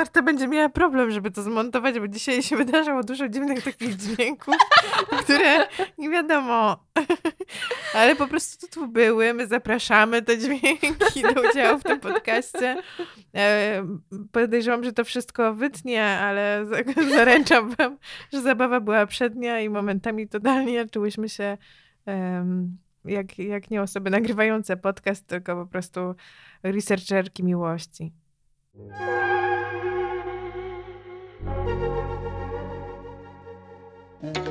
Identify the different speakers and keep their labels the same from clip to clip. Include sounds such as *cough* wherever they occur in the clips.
Speaker 1: Marta będzie miała problem, żeby to zmontować, bo dzisiaj się wydarzało dużo dziwnych takich dźwięków, *laughs* które nie wiadomo. *laughs* Ale po prostu tu były, my zapraszamy te dźwięki do udziału w tym podcaście. E, podejrzewam, że to wszystko wytnie, ale *laughs* zaręczam wam, że zabawa była przednia i momentami totalnie czułyśmy się um, jak, jak nie osoby nagrywające podcast, tylko po prostu researcherki miłości. Thank you.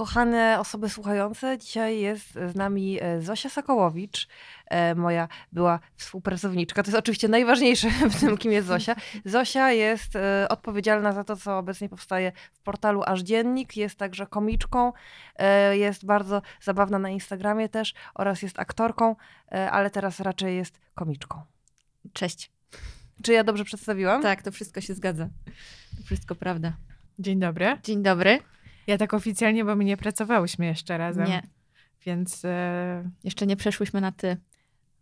Speaker 2: Kochane osoby słuchające, dzisiaj jest z nami e, Zosia Sokołowicz, e, moja była współpracowniczka. To jest oczywiście najważniejsze *laughs* w tym, kim jest Zosia. Zosia jest e, odpowiedzialna za to, co obecnie powstaje w portalu Aż Dziennik. Jest także komiczką, jest bardzo zabawna na Instagramie też oraz jest aktorką, ale teraz raczej jest komiczką.
Speaker 3: Cześć.
Speaker 2: Czy ja dobrze przedstawiłam?
Speaker 3: Tak, to wszystko się zgadza. To wszystko prawda.
Speaker 1: Dzień dobry.
Speaker 3: Dzień dobry.
Speaker 1: Ja tak oficjalnie, bo my nie pracowałyśmy jeszcze razem.
Speaker 3: Nie.
Speaker 1: Więc. E...
Speaker 3: Jeszcze nie przeszłyśmy na ty.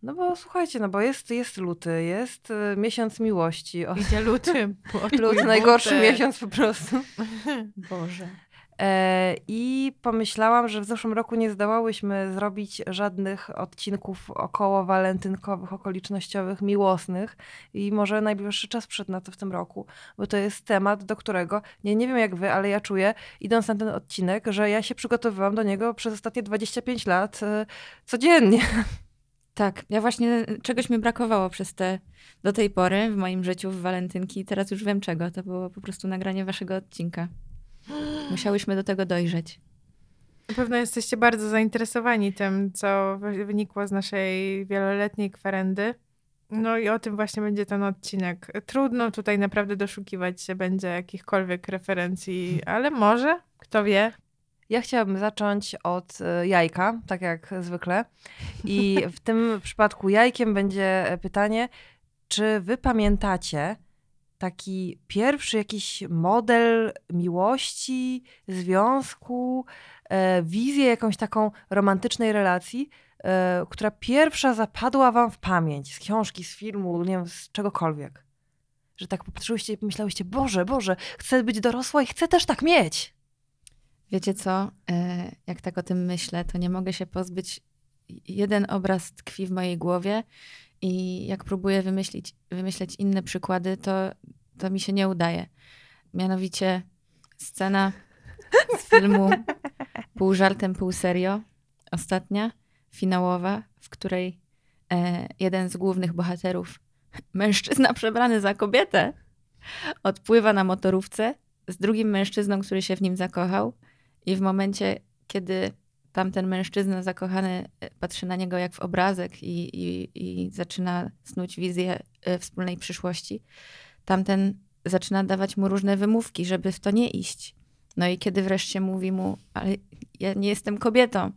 Speaker 2: No bo słuchajcie, no bo jest, jest luty, jest y, miesiąc miłości.
Speaker 1: O, Idzie luty. *laughs*
Speaker 2: Luty, najgorszy miesiąc po prostu. *laughs*
Speaker 3: Boże.
Speaker 2: E, I pomyślałam, że w zeszłym roku nie zdołałyśmy zrobić żadnych odcinków około walentynkowych, okolicznościowych, miłosnych i może najbliższy czas przed na to w tym roku, bo to jest temat, do którego, nie, nie wiem jak wy, ale ja czuję, idąc na ten odcinek, że ja się przygotowywałam do niego przez ostatnie 25 lat y, codziennie. *laughs*
Speaker 3: Tak, ja właśnie czegoś mi brakowało przez te do tej pory w moim życiu w walentynki. Teraz już wiem czego. To było po prostu nagranie waszego odcinka. Musiałyśmy do tego dojrzeć.
Speaker 1: Na pewno jesteście bardzo zainteresowani tym, co wynikło z naszej wieloletniej kwerendy. No i o tym właśnie będzie ten odcinek. Trudno tutaj naprawdę doszukiwać się będzie jakichkolwiek referencji, ale może, kto wie.
Speaker 2: Ja chciałabym zacząć od e, jajka, tak jak zwykle. I w tym przypadku jajkiem będzie pytanie, czy wy pamiętacie, taki pierwszy jakiś model miłości, związku, e, wizję jakąś taką romantycznej relacji, e, która pierwsza zapadła wam w pamięć z książki, z filmu, nie wiem, z czegokolwiek. Że tak popatrzyłyście i pomyślałyście, Boże, Boże, chcę być dorosła i chcę też tak mieć.
Speaker 3: Wiecie co, e, jak tak o tym myślę, to nie mogę się pozbyć. Jeden obraz tkwi w mojej głowie i jak próbuję wymyślić, wymyśleć inne przykłady, to, to mi się nie udaje. Mianowicie scena z filmu pół żartem, pół serio, ostatnia, finałowa, w której e, jeden z głównych bohaterów, mężczyzna przebrany za kobietę, odpływa na motorówce z drugim mężczyzną, który się w nim zakochał i w momencie, kiedy tamten mężczyzna zakochany e, patrzy na niego jak w obrazek i, i, i zaczyna snuć wizję e, wspólnej przyszłości, tamten zaczyna dawać mu różne wymówki, żeby w to nie iść. No i kiedy wreszcie mówi mu, ale ja nie jestem kobietą,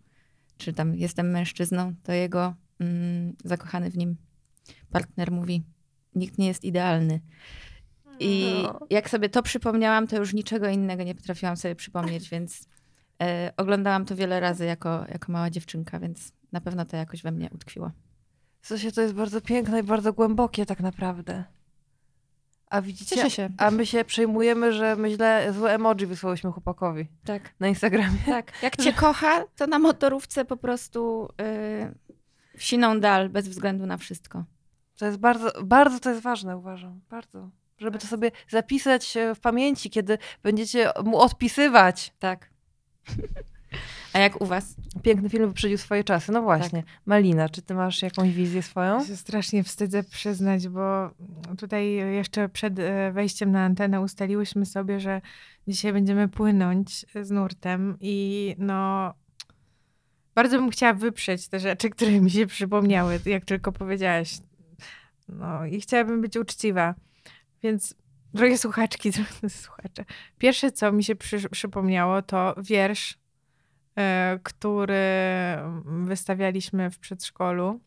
Speaker 3: czy tam jestem mężczyzną, to jego mm, zakochany w nim partner mówi, nikt nie jest idealny. I no. jak sobie to przypomniałam, to już niczego innego nie potrafiłam sobie przypomnieć, więc oglądałam to wiele razy jako, jako mała dziewczynka, więc na pewno to jakoś we mnie utkwiło.
Speaker 2: Zosia, to jest bardzo piękne i bardzo głębokie tak naprawdę. A widzicie, a my się przejmujemy, że my źle złe emoji wysłałyśmy chłopakowi.
Speaker 3: Tak.
Speaker 2: Na Instagramie.
Speaker 3: Tak. Jak cię kocha, to na motorówce po prostu yy, siną dal, bez względu na wszystko.
Speaker 2: To jest bardzo, bardzo to jest ważne, uważam. Bardzo. Żeby to sobie zapisać w pamięci, kiedy będziecie mu odpisywać.
Speaker 3: Tak. A jak u was?
Speaker 2: Piękny film wyprzedził swoje czasy. No właśnie. Tak. Malina, czy ty masz jakąś wizję swoją?
Speaker 1: Ja się strasznie wstydzę przyznać, bo tutaj jeszcze przed e, wejściem na antenę ustaliłyśmy sobie, że dzisiaj będziemy płynąć z nurtem i no bardzo bym chciała wyprzeć te rzeczy, które mi się przypomniały, jak tylko powiedziałaś. No i chciałabym być uczciwa. Więc drogie słuchaczki, *laughs* drogie słuchacze, pierwsze co mi się przy, przypomniało to wiersz E, który wystawialiśmy w przedszkolu.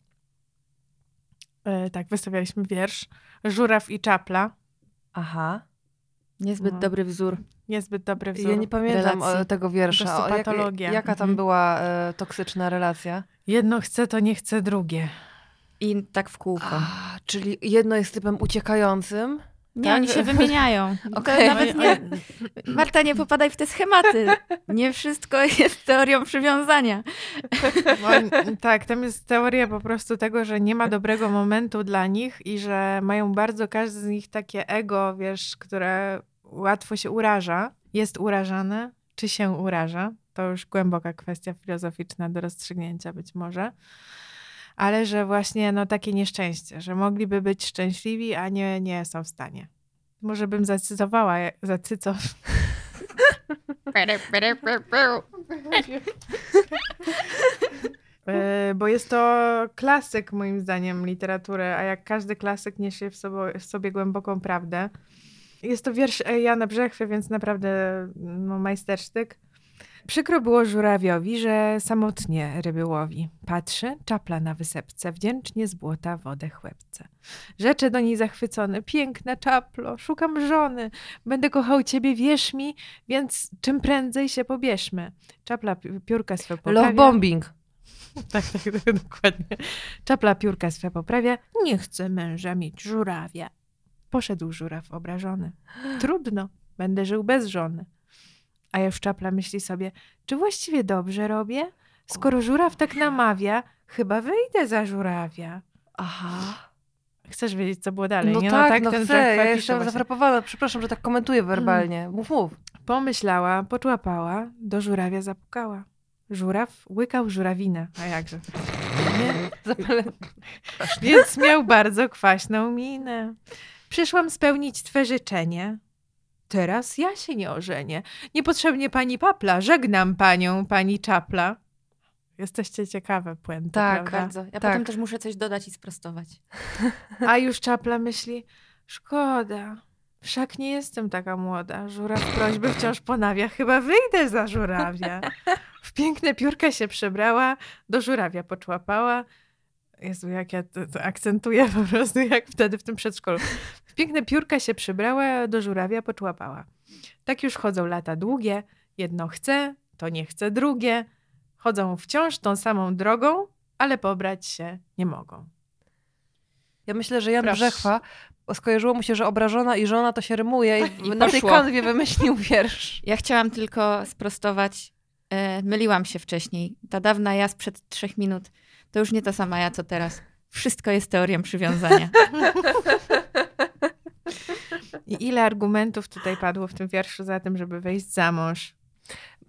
Speaker 1: E, tak, wystawialiśmy wiersz Żuraw i Czapla.
Speaker 2: Aha.
Speaker 3: Niezbyt no. dobry wzór.
Speaker 1: Niezbyt dobry wzór.
Speaker 2: Ja nie pamiętam
Speaker 3: relacji.
Speaker 2: e, tego wiersza. O, jak,
Speaker 1: patologia.
Speaker 2: jaka tam
Speaker 3: Mhm.
Speaker 2: była e, toksyczna relacja?
Speaker 1: Jedno chce, to nie chce drugie.
Speaker 3: I tak w kółko.
Speaker 2: A, czyli jedno jest typem uciekającym.
Speaker 3: Nie,
Speaker 2: tak?
Speaker 3: oni się wymieniają. *laughs*
Speaker 2: Okej.
Speaker 3: nawet nie, *laughs* Marta, nie popadaj w te schematy. Nie wszystko *laughs* jest teorią przywiązania.
Speaker 1: Bo, tak, tam jest teoria po prostu tego, że nie ma dobrego momentu dla nich i że mają bardzo każdy z nich takie ego, wiesz, które łatwo się uraża. Jest urażane, czy się uraża. To już głęboka kwestia filozoficzna do rozstrzygnięcia być może. Ale że właśnie no takie nieszczęście, że mogliby być szczęśliwi, a nie, nie są w stanie. Może bym zacytowała, zacyco, *laughs* E, Bo jest to klasyk, moim zdaniem, literatury, a jak każdy klasyk niesie w sobie, w sobie głęboką prawdę. Jest to wiersz e, Jana Brzechwy, więc naprawdę no, majstersztyk. Przykro było żurawiowi, że samotnie ryby łowi. Patrzy, czapla na wysepce, wdzięcznie z błota wodę chłepce. Rzecze do niej zachwycony, piękna czaplo, szukam żony, będę kochał ciebie, wierz mi, więc czym prędzej się pobierzmy. Czapla pi- piórka swe poprawia.
Speaker 2: Love bombing. *laughs*
Speaker 1: Tak, tak, tak, dokładnie. Czapla piórka swe poprawia. Nie chce męża mieć żurawia. Poszedł żuraw obrażony. Trudno, będę żył bez żony. A już czapla myśli sobie, czy właściwie dobrze robię? Skoro żuraw tak namawia, chyba wyjdę za żurawia.
Speaker 2: Aha.
Speaker 1: Chcesz wiedzieć, co było dalej?
Speaker 2: No
Speaker 1: nie?
Speaker 2: tak, no
Speaker 1: ten
Speaker 2: chcę. Ja jestem zafrapowana. Przepraszam, że tak komentuję werbalnie. Mów, mów.
Speaker 1: Pomyślała, poczłapała, do żurawia zapukała. Żuraw łykał żurawinę. A jakże? Nie? *laughs*
Speaker 2: Zapalę.
Speaker 1: Więc miał bardzo kwaśną minę. Przyszłam spełnić twe życzenie. Teraz ja się nie ożenię. Niepotrzebnie pani papla. Żegnam panią, pani czapla. Jesteście ciekawe puenty,
Speaker 2: Tak,
Speaker 1: prawda?
Speaker 3: Bardzo. Ja
Speaker 2: Tak.
Speaker 3: potem też muszę coś dodać i sprostować.
Speaker 1: A już czapla myśli, szkoda. Wszak nie jestem taka młoda. Żuraw prośby wciąż ponawia. Chyba wyjdę za żurawia. W piękne piórka się przebrała, do żurawia poczłapała. Jezu, jak ja to, to akcentuję po prostu, jak wtedy w tym przedszkolu. Piękne piórka się przebrała, do żurawia poczłapała. Tak już chodzą lata długie. Jedno chce, to nie chce drugie. Chodzą wciąż tą samą drogą, ale pobrać się nie mogą.
Speaker 2: Ja myślę, że Jan
Speaker 1: Proszę.
Speaker 2: Brzechwa skojarzyło mu się, że obrażona i żona to się rymuje i, *laughs*
Speaker 3: I
Speaker 2: na tej
Speaker 3: poszło.
Speaker 2: kanwie wymyślił wiersz.
Speaker 3: Ja chciałam tylko sprostować. E, myliłam się wcześniej. Ta dawna ja sprzed trzech minut to już nie ta sama ja, co teraz. Wszystko jest teorią przywiązania. *laughs*
Speaker 1: I ile argumentów tutaj padło w tym wierszu za tym, żeby wyjść za mąż?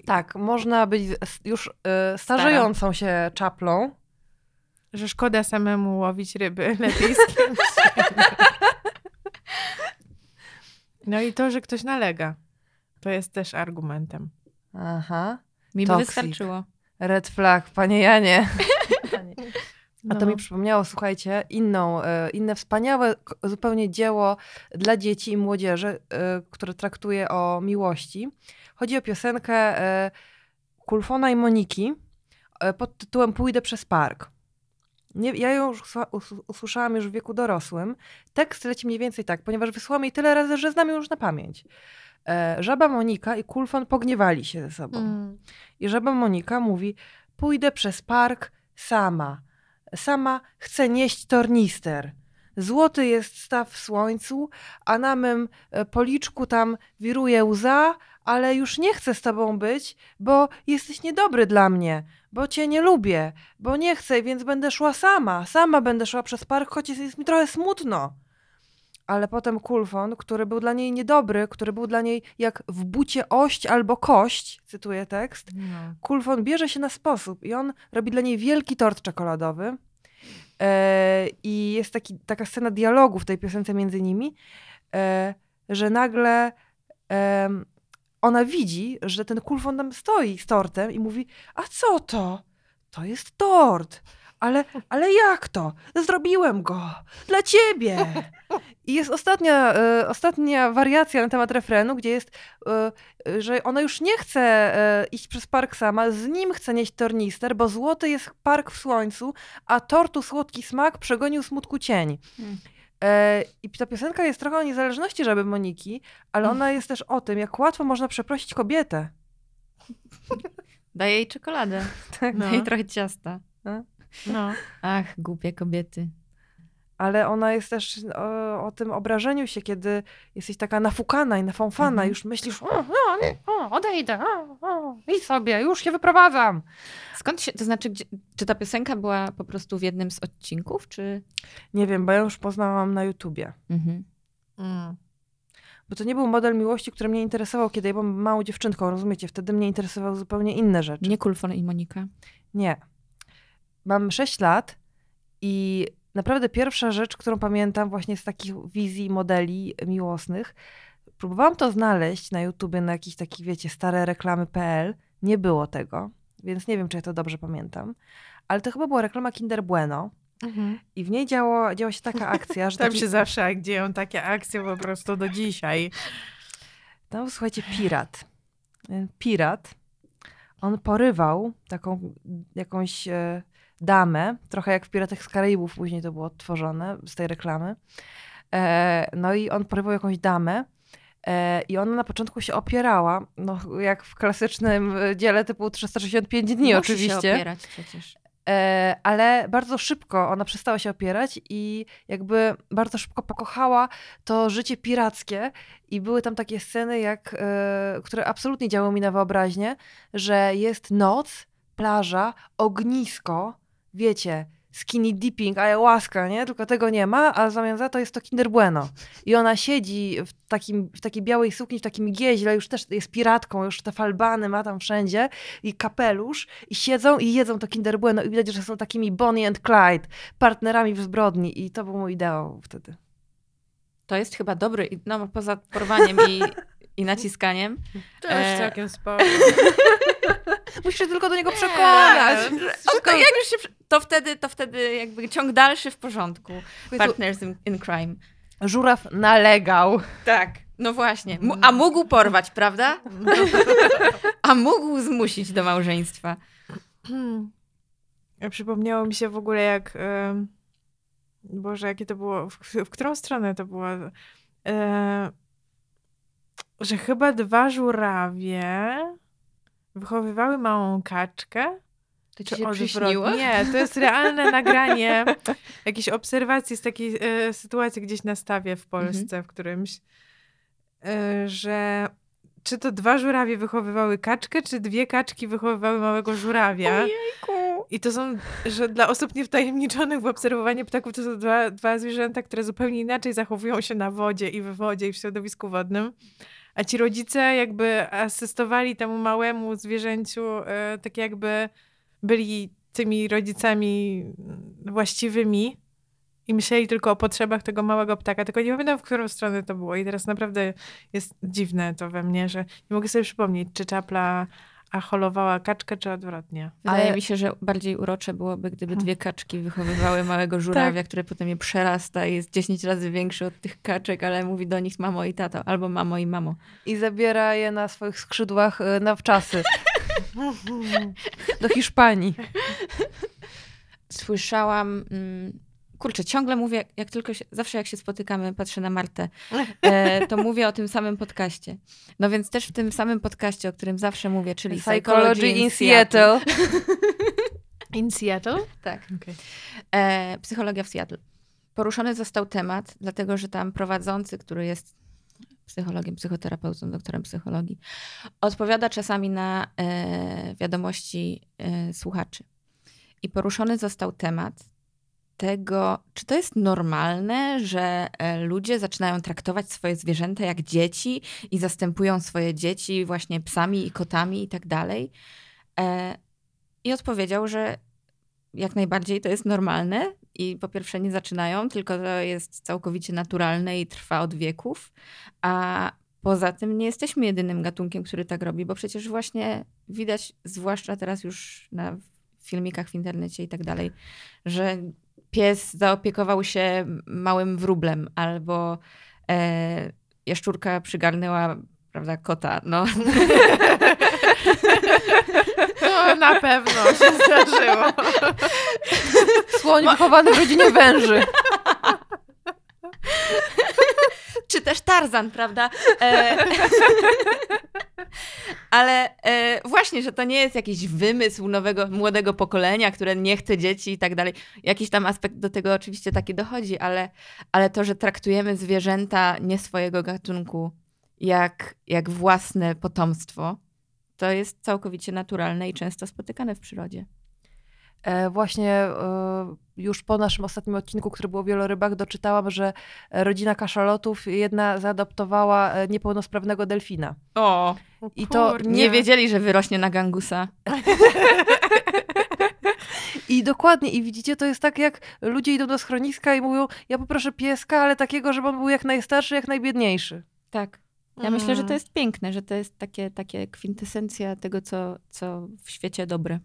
Speaker 2: Tak, można być już y, starzejącą się czaplą.
Speaker 1: Że szkoda samemu łowić ryby, *laughs* lepiej z kimś. *laughs* No i to, że ktoś nalega. To jest też argumentem.
Speaker 2: Aha.
Speaker 3: Mi by wystarczyło.
Speaker 2: Red flag, panie Janie. *laughs* A to
Speaker 1: No.
Speaker 2: mi przypomniało, słuchajcie, inną, e, inne wspaniałe zupełnie dzieło dla dzieci i młodzieży, e, które traktuje o miłości. Chodzi o piosenkę e, Kulfona i Moniki pod tytułem Pójdę przez park. Nie, ja ją usłyszałam już w wieku dorosłym. Tekst leci mniej więcej tak, ponieważ wysłałam jej tyle razy, że znam ją już na pamięć. Żaba Monika i Kulfon pogniewali się ze sobą.
Speaker 1: Mm.
Speaker 2: I żaba Monika mówi: Pójdę przez park sama. Sama chcę nieść tornister. Złoty jest staw w słońcu, a na mym e, policzku tam wiruje łza, ale już nie chcę z tobą być, bo jesteś niedobry dla mnie, bo cię nie lubię, bo nie chcę, więc będę szła sama. Sama będę szła przez park, choć jest mi trochę smutno. Ale potem Kulfon, który był dla niej niedobry, który był dla niej jak w bucie ość albo kość, cytuję tekst,
Speaker 1: No.
Speaker 2: Kulfon bierze się na sposób i on robi dla niej wielki tort czekoladowy. E, I jest taki, taka scena dialogu w tej piosence między nimi, e, że nagle ona widzi, że ten Kulfon tam stoi z tortem i mówi, a co to? To jest tort. Ale, ale jak to? Zrobiłem go. Dla ciebie. I jest ostatnia, e, ostatnia wariacja na temat refrenu, gdzie jest, e, że ona już nie chce e, iść przez park sama, z nim chce nieść tornister, bo złoty jest park w słońcu, a tortu słodki smak przegonił smutku cień. I ta piosenka jest trochę o niezależności żaby Moniki, ale
Speaker 3: Mm.
Speaker 2: ona jest też o tym, jak łatwo można przeprosić kobietę.
Speaker 3: Daję jej czekoladę.
Speaker 2: Tak.
Speaker 1: No.
Speaker 3: Daję jej trochę ciasta.
Speaker 1: No.
Speaker 3: Ach, głupie kobiety.
Speaker 2: Ale ona jest też o, o tym obrażeniu się, kiedy jesteś taka nafukana i nafąfana,
Speaker 3: Mhm.
Speaker 2: już myślisz, o, no, nie, o, odejdę, idź sobie, już się wyprowadzam.
Speaker 3: Skąd się, to znaczy, gdzie, czy ta piosenka była po prostu w jednym z odcinków, czy...
Speaker 2: Nie wiem, bo ja już poznałam na YouTubie.
Speaker 3: Mhm.
Speaker 1: Mm.
Speaker 2: Bo to nie był model miłości, który mnie interesował, kiedy ja byłam małą dziewczynką, rozumiecie? Wtedy mnie interesowały zupełnie inne rzeczy.
Speaker 3: Nie Kulfon i Monika.
Speaker 2: Nie. Mam 6 lat i naprawdę pierwsza rzecz, którą pamiętam właśnie z takich wizji modeli miłosnych, próbowałam to znaleźć na YouTubie, na jakichś takich, wiecie, stare reklamy.pl. Nie było tego, więc nie wiem, czy ja to dobrze pamiętam. Ale to chyba była reklama Kinder Bueno
Speaker 1: Mhm.
Speaker 2: i w niej działo, działa się taka akcja, że *laughs*
Speaker 1: Tam
Speaker 2: taki,
Speaker 1: się zawsze dzieją takie akcje po prostu do dzisiaj.
Speaker 2: Tam, słuchajcie, pirat. Pirat, on porywał taką jakąś e, damę, trochę jak w Piratach z Karaibów później to było odtworzone z tej reklamy. E, no i on porywał jakąś damę e, i ona na początku się opierała, no jak w klasycznym e, dziele typu 365 dni
Speaker 3: Musi
Speaker 2: oczywiście.
Speaker 3: się opierać przecież.
Speaker 2: Ale bardzo szybko ona przestała się opierać i jakby bardzo szybko pokochała to życie pirackie i były tam takie sceny, jak, które absolutnie działały mi na wyobraźnię, że jest noc, plaża, ognisko, wiecie, skinny dipping, ayahuasca, nie? Tylko tego nie ma, a w zamian za to jest to Kinder Bueno. I ona siedzi w, takim, w takiej białej sukni, w takim gieźle, już też jest piratką, już te falbany ma tam wszędzie i kapelusz i siedzą i jedzą to Kinder Bueno i widać, że są takimi Bonnie and Clyde, partnerami w zbrodni i to był mój ideał wtedy.
Speaker 3: To jest chyba dobry, no poza porwaniem i, *laughs* i naciskaniem.
Speaker 1: To
Speaker 3: E,
Speaker 1: całkiem *laughs* spoko.
Speaker 2: Musisz się tylko do niego przekonać.
Speaker 3: Oko, jak już się, to wtedy, to wtedy jakby ciąg dalszy w porządku. Partners in, in crime.
Speaker 2: Żuraw nalegał.
Speaker 3: Tak. No właśnie. Mu- A mógł porwać, prawda? A mógł zmusić do małżeństwa. *clears throat*
Speaker 1: Przypomniało mi się w ogóle jak... Boże, jakie to było... W, w którą stronę to było? E, że chyba dwa żurawie wychowywały małą kaczkę.
Speaker 3: To ci się przyśniło?
Speaker 1: Nie, to jest realne *laughs* nagranie jakiejś obserwacji z takiej e, sytuacji gdzieś na stawie w Polsce, w którymś, e, że czy to dwa żurawie wychowywały kaczkę, czy dwie kaczki wychowywały małego żurawia.
Speaker 3: Ojejku.
Speaker 1: I to są, że dla osób niewtajemniczonych w obserwowaniu ptaków to są dwa, dwa zwierzęta, które zupełnie inaczej zachowują się na wodzie i w wodzie i w środowisku wodnym. A ci rodzice jakby asystowali temu małemu zwierzęciu, e, tak jakby byli tymi rodzicami mm, właściwymi i myśleli tylko o potrzebach tego małego ptaka. Tylko nie pamiętam, w którą stronę to było. I teraz naprawdę jest dziwne to we mnie, że nie mogę sobie przypomnieć, czy czapla a holowała kaczkę, czy odwrotnie.
Speaker 3: Wydaje
Speaker 2: Ale-
Speaker 3: mi się, że bardziej urocze byłoby, gdyby dwie kaczki wychowywały małego żurawia, który potem je przerasta i jest 10 razy większy od tych kaczek, ale mówi do nich mamo i tato, albo mamo i mamo.
Speaker 2: I zabiera je na swoich skrzydłach e, na wczasy. *laughs* Do Hiszpanii.
Speaker 3: Słyszałam. Mm, kurczę, ciągle mówię, jak tylko się, zawsze jak się spotykamy, patrzę na Martę, *laughs* e, to mówię o tym samym podcaście. No więc też w tym samym podcaście, o którym zawsze mówię, czyli
Speaker 2: Psychology in Seattle. *laughs*
Speaker 1: In Seattle?
Speaker 3: Tak.
Speaker 1: Okay.
Speaker 3: E, psychologia w Seattle. Poruszony został temat, dlatego że tam prowadzący, który jest psychologiem, psychoterapeutą, doktorem psychologii, odpowiada czasami na e, wiadomości e, słuchaczy. I poruszony został temat tego, czy to jest normalne, że e, ludzie zaczynają traktować swoje zwierzęta jak dzieci i zastępują swoje dzieci właśnie psami i kotami i tak dalej. E, I odpowiedział, że jak najbardziej to jest normalne i po pierwsze nie zaczynają, tylko to jest całkowicie naturalne i trwa od wieków. A poza tym nie jesteśmy jedynym gatunkiem, który tak robi, bo przecież właśnie widać, zwłaszcza teraz już na filmikach w internecie i tak dalej, że pies zaopiekował się małym wróblem albo e, jaszczurka przygarnęła prawda, kota. No.
Speaker 1: To na pewno się zdarzyło.
Speaker 2: Słoń wychowany w rodzinie węży.
Speaker 3: Tarzan, prawda? E... *laughs* Ale e, właśnie, że to nie jest jakiś wymysł nowego, młodego pokolenia, które nie chce dzieci i tak dalej. Jakiś tam aspekt do tego oczywiście taki dochodzi, ale, ale to, że traktujemy zwierzęta nie swojego gatunku jak, jak własne potomstwo, to jest całkowicie naturalne i często spotykane w przyrodzie.
Speaker 2: E, właśnie e, już po naszym ostatnim odcinku, który był o wielorybach, doczytałam, że rodzina kaszalotów jedna zaadoptowała e, niepełnosprawnego delfina.
Speaker 3: O,
Speaker 2: I to
Speaker 1: Kurde.
Speaker 3: nie wiedzieli, że wyrośnie na gangusa. *laughs*
Speaker 2: I dokładnie, i widzicie, to jest tak jak ludzie idą do schroniska i mówią, ja poproszę pieska, ale takiego, żeby on był jak najstarszy, jak najbiedniejszy.
Speaker 3: Tak. Ja myślę, że to
Speaker 1: Mm.
Speaker 3: jest piękne, że to jest takie, takie kwintesencja tego, co, co w świecie dobre.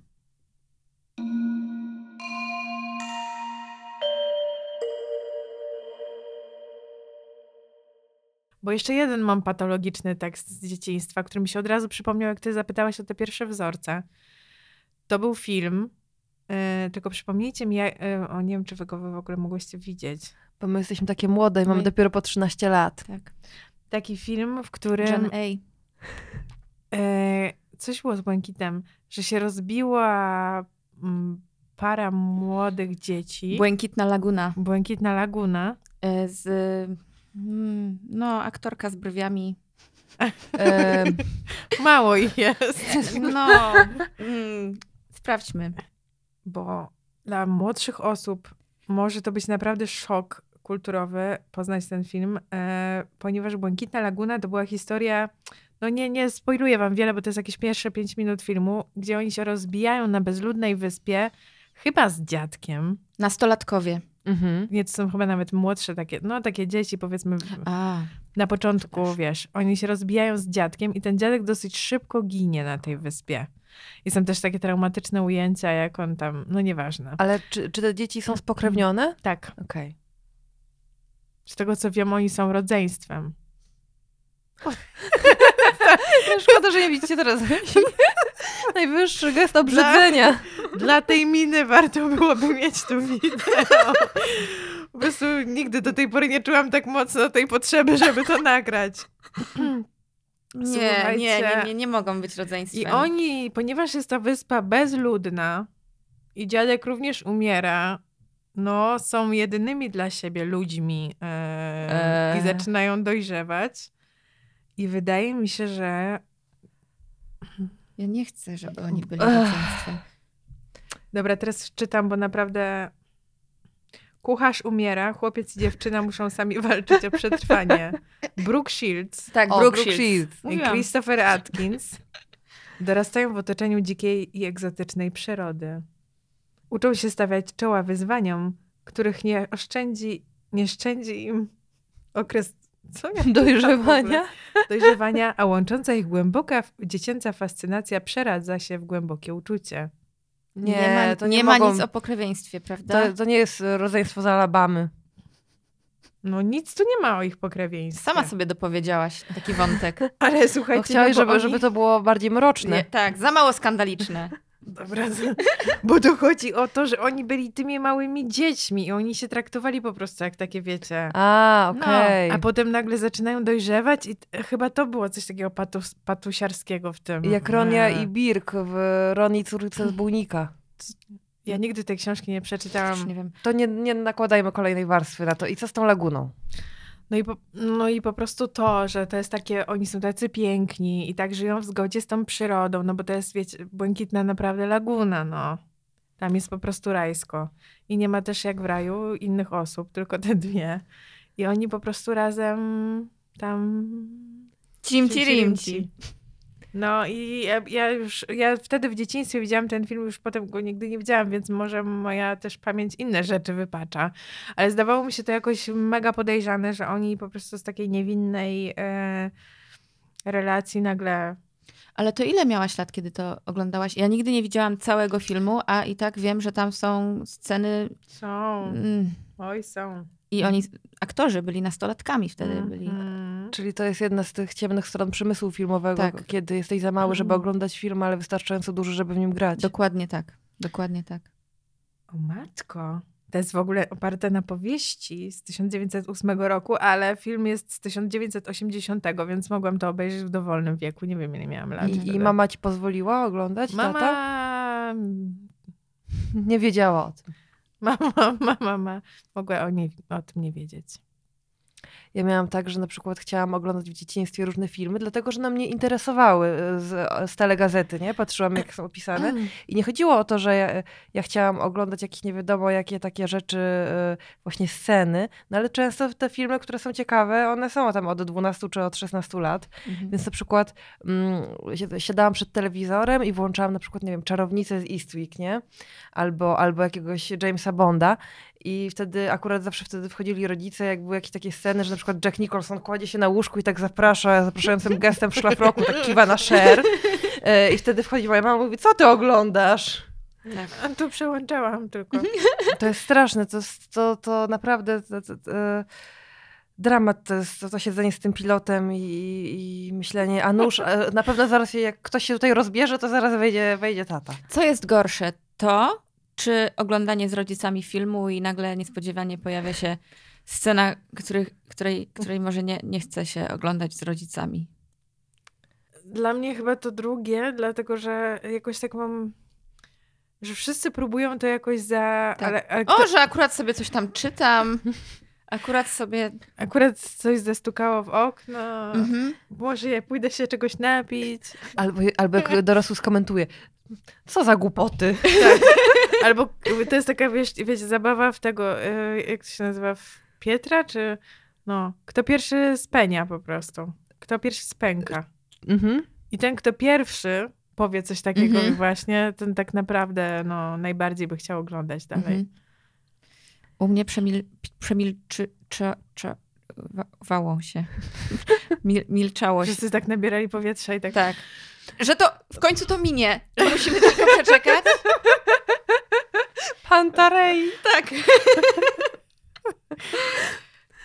Speaker 1: Bo jeszcze jeden mam patologiczny tekst z dzieciństwa, który mi się od razu przypomniał, jak ty zapytałaś o te pierwsze wzorce. To był film, e, tylko przypomnijcie mi, ja, e, o nie wiem, czy wy go w ogóle mogłyście widzieć.
Speaker 2: Bo my jesteśmy takie młode i mamy
Speaker 3: My-
Speaker 2: dopiero po 13 lat.
Speaker 3: Tak.
Speaker 1: Taki film, w którym
Speaker 3: John A.
Speaker 1: e, coś było z Błękitem, że się rozbiła para młodych dzieci.
Speaker 3: Błękitna Laguna.
Speaker 1: Błękitna Laguna.
Speaker 3: E, Z, mm, no, aktorka z brwiami.
Speaker 2: E, *laughs*
Speaker 1: Mało ich jest. *laughs*
Speaker 3: No, mm, sprawdźmy.
Speaker 1: bo dla młodszych osób może to być naprawdę szok kulturowy poznać ten film, e, ponieważ Błękitna Laguna to była historia, no nie, nie spoiluję wam wiele, bo to jest jakieś pierwsze pięć minut filmu, gdzie oni się rozbijają na bezludnej wyspie, chyba z dziadkiem.
Speaker 3: Nastolatkowie.
Speaker 2: mhm.
Speaker 1: Nie, to są chyba nawet młodsze takie, no takie dzieci powiedzmy
Speaker 3: A,
Speaker 1: na początku, wiesz, oni się rozbijają z dziadkiem i ten dziadek dosyć szybko ginie na tej wyspie. I są też takie traumatyczne ujęcia, jak on tam, no nieważne.
Speaker 2: Ale czy, czy te dzieci są spokrewnione? *clears throat*
Speaker 1: Tak,
Speaker 2: Okej.
Speaker 1: z tego co wiem, oni są rodzeństwem. *laughs* *laughs*
Speaker 2: Szkoda, że nie widzicie teraz. *laughs* Najwyższy gest obrzydzenia.
Speaker 1: Dla tej miny warto byłoby mieć tu wideo. Po prostu nigdy do tej pory nie czułam tak mocno tej potrzeby, żeby to nagrać.
Speaker 3: nie, nie, nie, nie, nie mogą być rodzeństwem.
Speaker 1: I oni, ponieważ jest ta wyspa bezludna i dziadek również umiera, no są jedynymi dla siebie ludźmi i
Speaker 2: Eee.
Speaker 1: zaczynają dojrzewać. I wydaje mi się, że
Speaker 3: Ja nie chcę, żeby oni byli rodzeństwem.
Speaker 1: Dobra, teraz czytam, bo naprawdę kucharz umiera, chłopiec i dziewczyna muszą sami *laughs* walczyć o przetrwanie. Brooke Shields
Speaker 3: Tak,
Speaker 2: O,
Speaker 3: Brooke
Speaker 2: Brooke
Speaker 3: Shields.
Speaker 2: Shields.
Speaker 1: i. Christopher Atkins dorastają w otoczeniu dzikiej i egzotycznej przyrody. Uczą się stawiać czoła wyzwaniom, których nie oszczędzi, nie szczędzi im okres co ja *laughs*
Speaker 2: Dojrzewania. *laughs*
Speaker 1: dojrzewania, a łącząca ich głęboka dziecięca fascynacja przeradza się w głębokie uczucie.
Speaker 2: Nie,
Speaker 3: nie ma,
Speaker 2: to
Speaker 3: nie
Speaker 2: nie,
Speaker 3: ma
Speaker 2: mogą...
Speaker 3: nic o pokrewieństwie, prawda?
Speaker 2: to, to nie jest rodzeństwo z Alabamy.
Speaker 1: No nic tu nie ma o ich pokrewieństwie.
Speaker 3: Sama sobie dopowiedziałaś taki wątek. *laughs*
Speaker 1: Ale słuchajcie,
Speaker 2: Bo chciałeś,
Speaker 1: no bo
Speaker 2: żeby,
Speaker 1: oni...
Speaker 2: żeby to było bardziej mroczne.
Speaker 3: Nie, tak, za mało skandaliczne.
Speaker 1: Dobra, *laughs* bo to chodzi o to, że oni byli tymi małymi dziećmi i oni się traktowali po prostu jak takie, wiecie...
Speaker 2: A,
Speaker 3: No,
Speaker 2: okej.
Speaker 1: A potem nagle zaczynają dojrzewać i chyba to było coś takiego patus, patusiarskiego w tym.
Speaker 2: Jak Ronia i Birk w Roni córce z Bujnika.
Speaker 1: Ja nigdy tej książki nie przeczytałam.
Speaker 3: Nie wiem.
Speaker 2: To nie, nie nakładajmy kolejnej warstwy na to. I co z tą laguną?
Speaker 1: No i, po, no i po prostu to, że to jest takie, oni są tacy piękni i tak żyją w zgodzie z tą przyrodą, no bo to jest, wiecie, błękitna naprawdę laguna, no. Tam jest po prostu rajsko. I nie ma też jak w raju innych osób, tylko te dwie. I oni po prostu razem tam...
Speaker 3: Cimci rimci.
Speaker 1: No i ja, ja już, ja wtedy w dzieciństwie widziałam ten film, już potem go nigdy nie widziałam, więc może moja też pamięć inne rzeczy wypacza. Ale zdawało mi się to jakoś mega podejrzane, że oni po prostu z takiej niewinnej e, relacji nagle...
Speaker 3: Ale to ile miałaś lat, kiedy to oglądałaś? Ja nigdy nie widziałam całego filmu, a i tak wiem, że tam są sceny
Speaker 1: Są,
Speaker 3: mm,
Speaker 1: oj są.
Speaker 3: i oni, aktorzy byli nastolatkami wtedy. Byli.
Speaker 2: Czyli to jest jedna z tych ciemnych stron przemysłu filmowego,
Speaker 3: Tak.
Speaker 2: kiedy jesteś za mały, żeby
Speaker 1: Mhm.
Speaker 2: oglądać film, ale wystarczająco duży, żeby w nim grać.
Speaker 3: Dokładnie tak. Dokładnie tak.
Speaker 1: O matko, To jest w ogóle oparte na powieści z 1908 roku, ale film jest z 1980, więc mogłam to obejrzeć w dowolnym wieku. Nie wiem, ile miałam lat.
Speaker 2: I. I mama ci pozwoliła oglądać?
Speaker 1: Mama...
Speaker 2: Tata? Nie wiedziała o tym.
Speaker 1: Mama, mama, mama mogła o, nie, o tym nie wiedzieć.
Speaker 2: Ja miałam tak, że na przykład chciałam oglądać w dzieciństwie różne filmy, dlatego że na mnie interesowały e, z, z telegazety, nie? Patrzyłam, jak są opisane. I nie chodziło o to, że ja, ja chciałam oglądać jakieś nie wiadomo jakie takie rzeczy, e, właśnie sceny, no ale często te filmy, które są ciekawe, one są tam od 12 czy od 16 lat.
Speaker 3: Mhm.
Speaker 2: Więc na przykład mm, si- siadałam przed telewizorem i włączałam na przykład, nie wiem, Czarownicę z Eastwick, nie? Albo, albo jakiegoś Jamesa Bonda. I wtedy, akurat zawsze wtedy wchodzili rodzice, jak były jakieś takie sceny, że na przykład Jack Nicholson kładzie się na łóżku i tak zaprasza, zapraszającym gestem w szlafroku, tak kiwa na szer. E, I wtedy wchodzi moja mama i mówi, co ty oglądasz?
Speaker 1: A tu przełączałam tylko. *laughs*
Speaker 2: To jest straszne, to, to, to naprawdę to, to, to, e, dramat to jest to, to siedzenie z tym pilotem i, i myślenie, a nóż, e, na pewno zaraz jak ktoś się tutaj rozbierze, to zaraz wejdzie, wejdzie tata.
Speaker 3: Co jest gorsze? To, czy oglądanie z rodzicami filmu i nagle niespodziewanie pojawia się scena, których, której, której może nie, nie chce się oglądać z rodzicami?
Speaker 1: Dla mnie chyba to drugie, dlatego że jakoś tak mam, że wszyscy próbują to jakoś za...
Speaker 3: Tak.
Speaker 1: Ale, ale
Speaker 3: O, że akurat sobie coś tam czytam. *laughs* Akurat sobie.
Speaker 1: akurat coś zastukało w okno.
Speaker 3: Mhm.
Speaker 1: Może ja pójdę się czegoś napić.
Speaker 2: Albo, albo jak *laughs* dorosły skomentuje, co za głupoty. *laughs*
Speaker 1: Tak. Albo to jest taka, wiesz, wiecie, zabawa w tego, y, jak to się nazywa, w Pietra, czy no, kto pierwszy spenia po prostu. Kto pierwszy spęka.
Speaker 2: Mhm.
Speaker 1: I ten, kto pierwszy powie coś takiego
Speaker 3: Mhm.
Speaker 1: właśnie, ten tak naprawdę no, najbardziej by chciał oglądać dalej.
Speaker 3: Mhm. U mnie przemil, przemilczy, cza, cza, wa, wałą się. *laughs* Mil, milczało się.
Speaker 1: Wszyscy tak nabierali powietrza i tak...
Speaker 3: Tak. Że to w końcu to minie, że musimy tylko przeczekać.
Speaker 2: Pantarei.
Speaker 3: Tak. *laughs*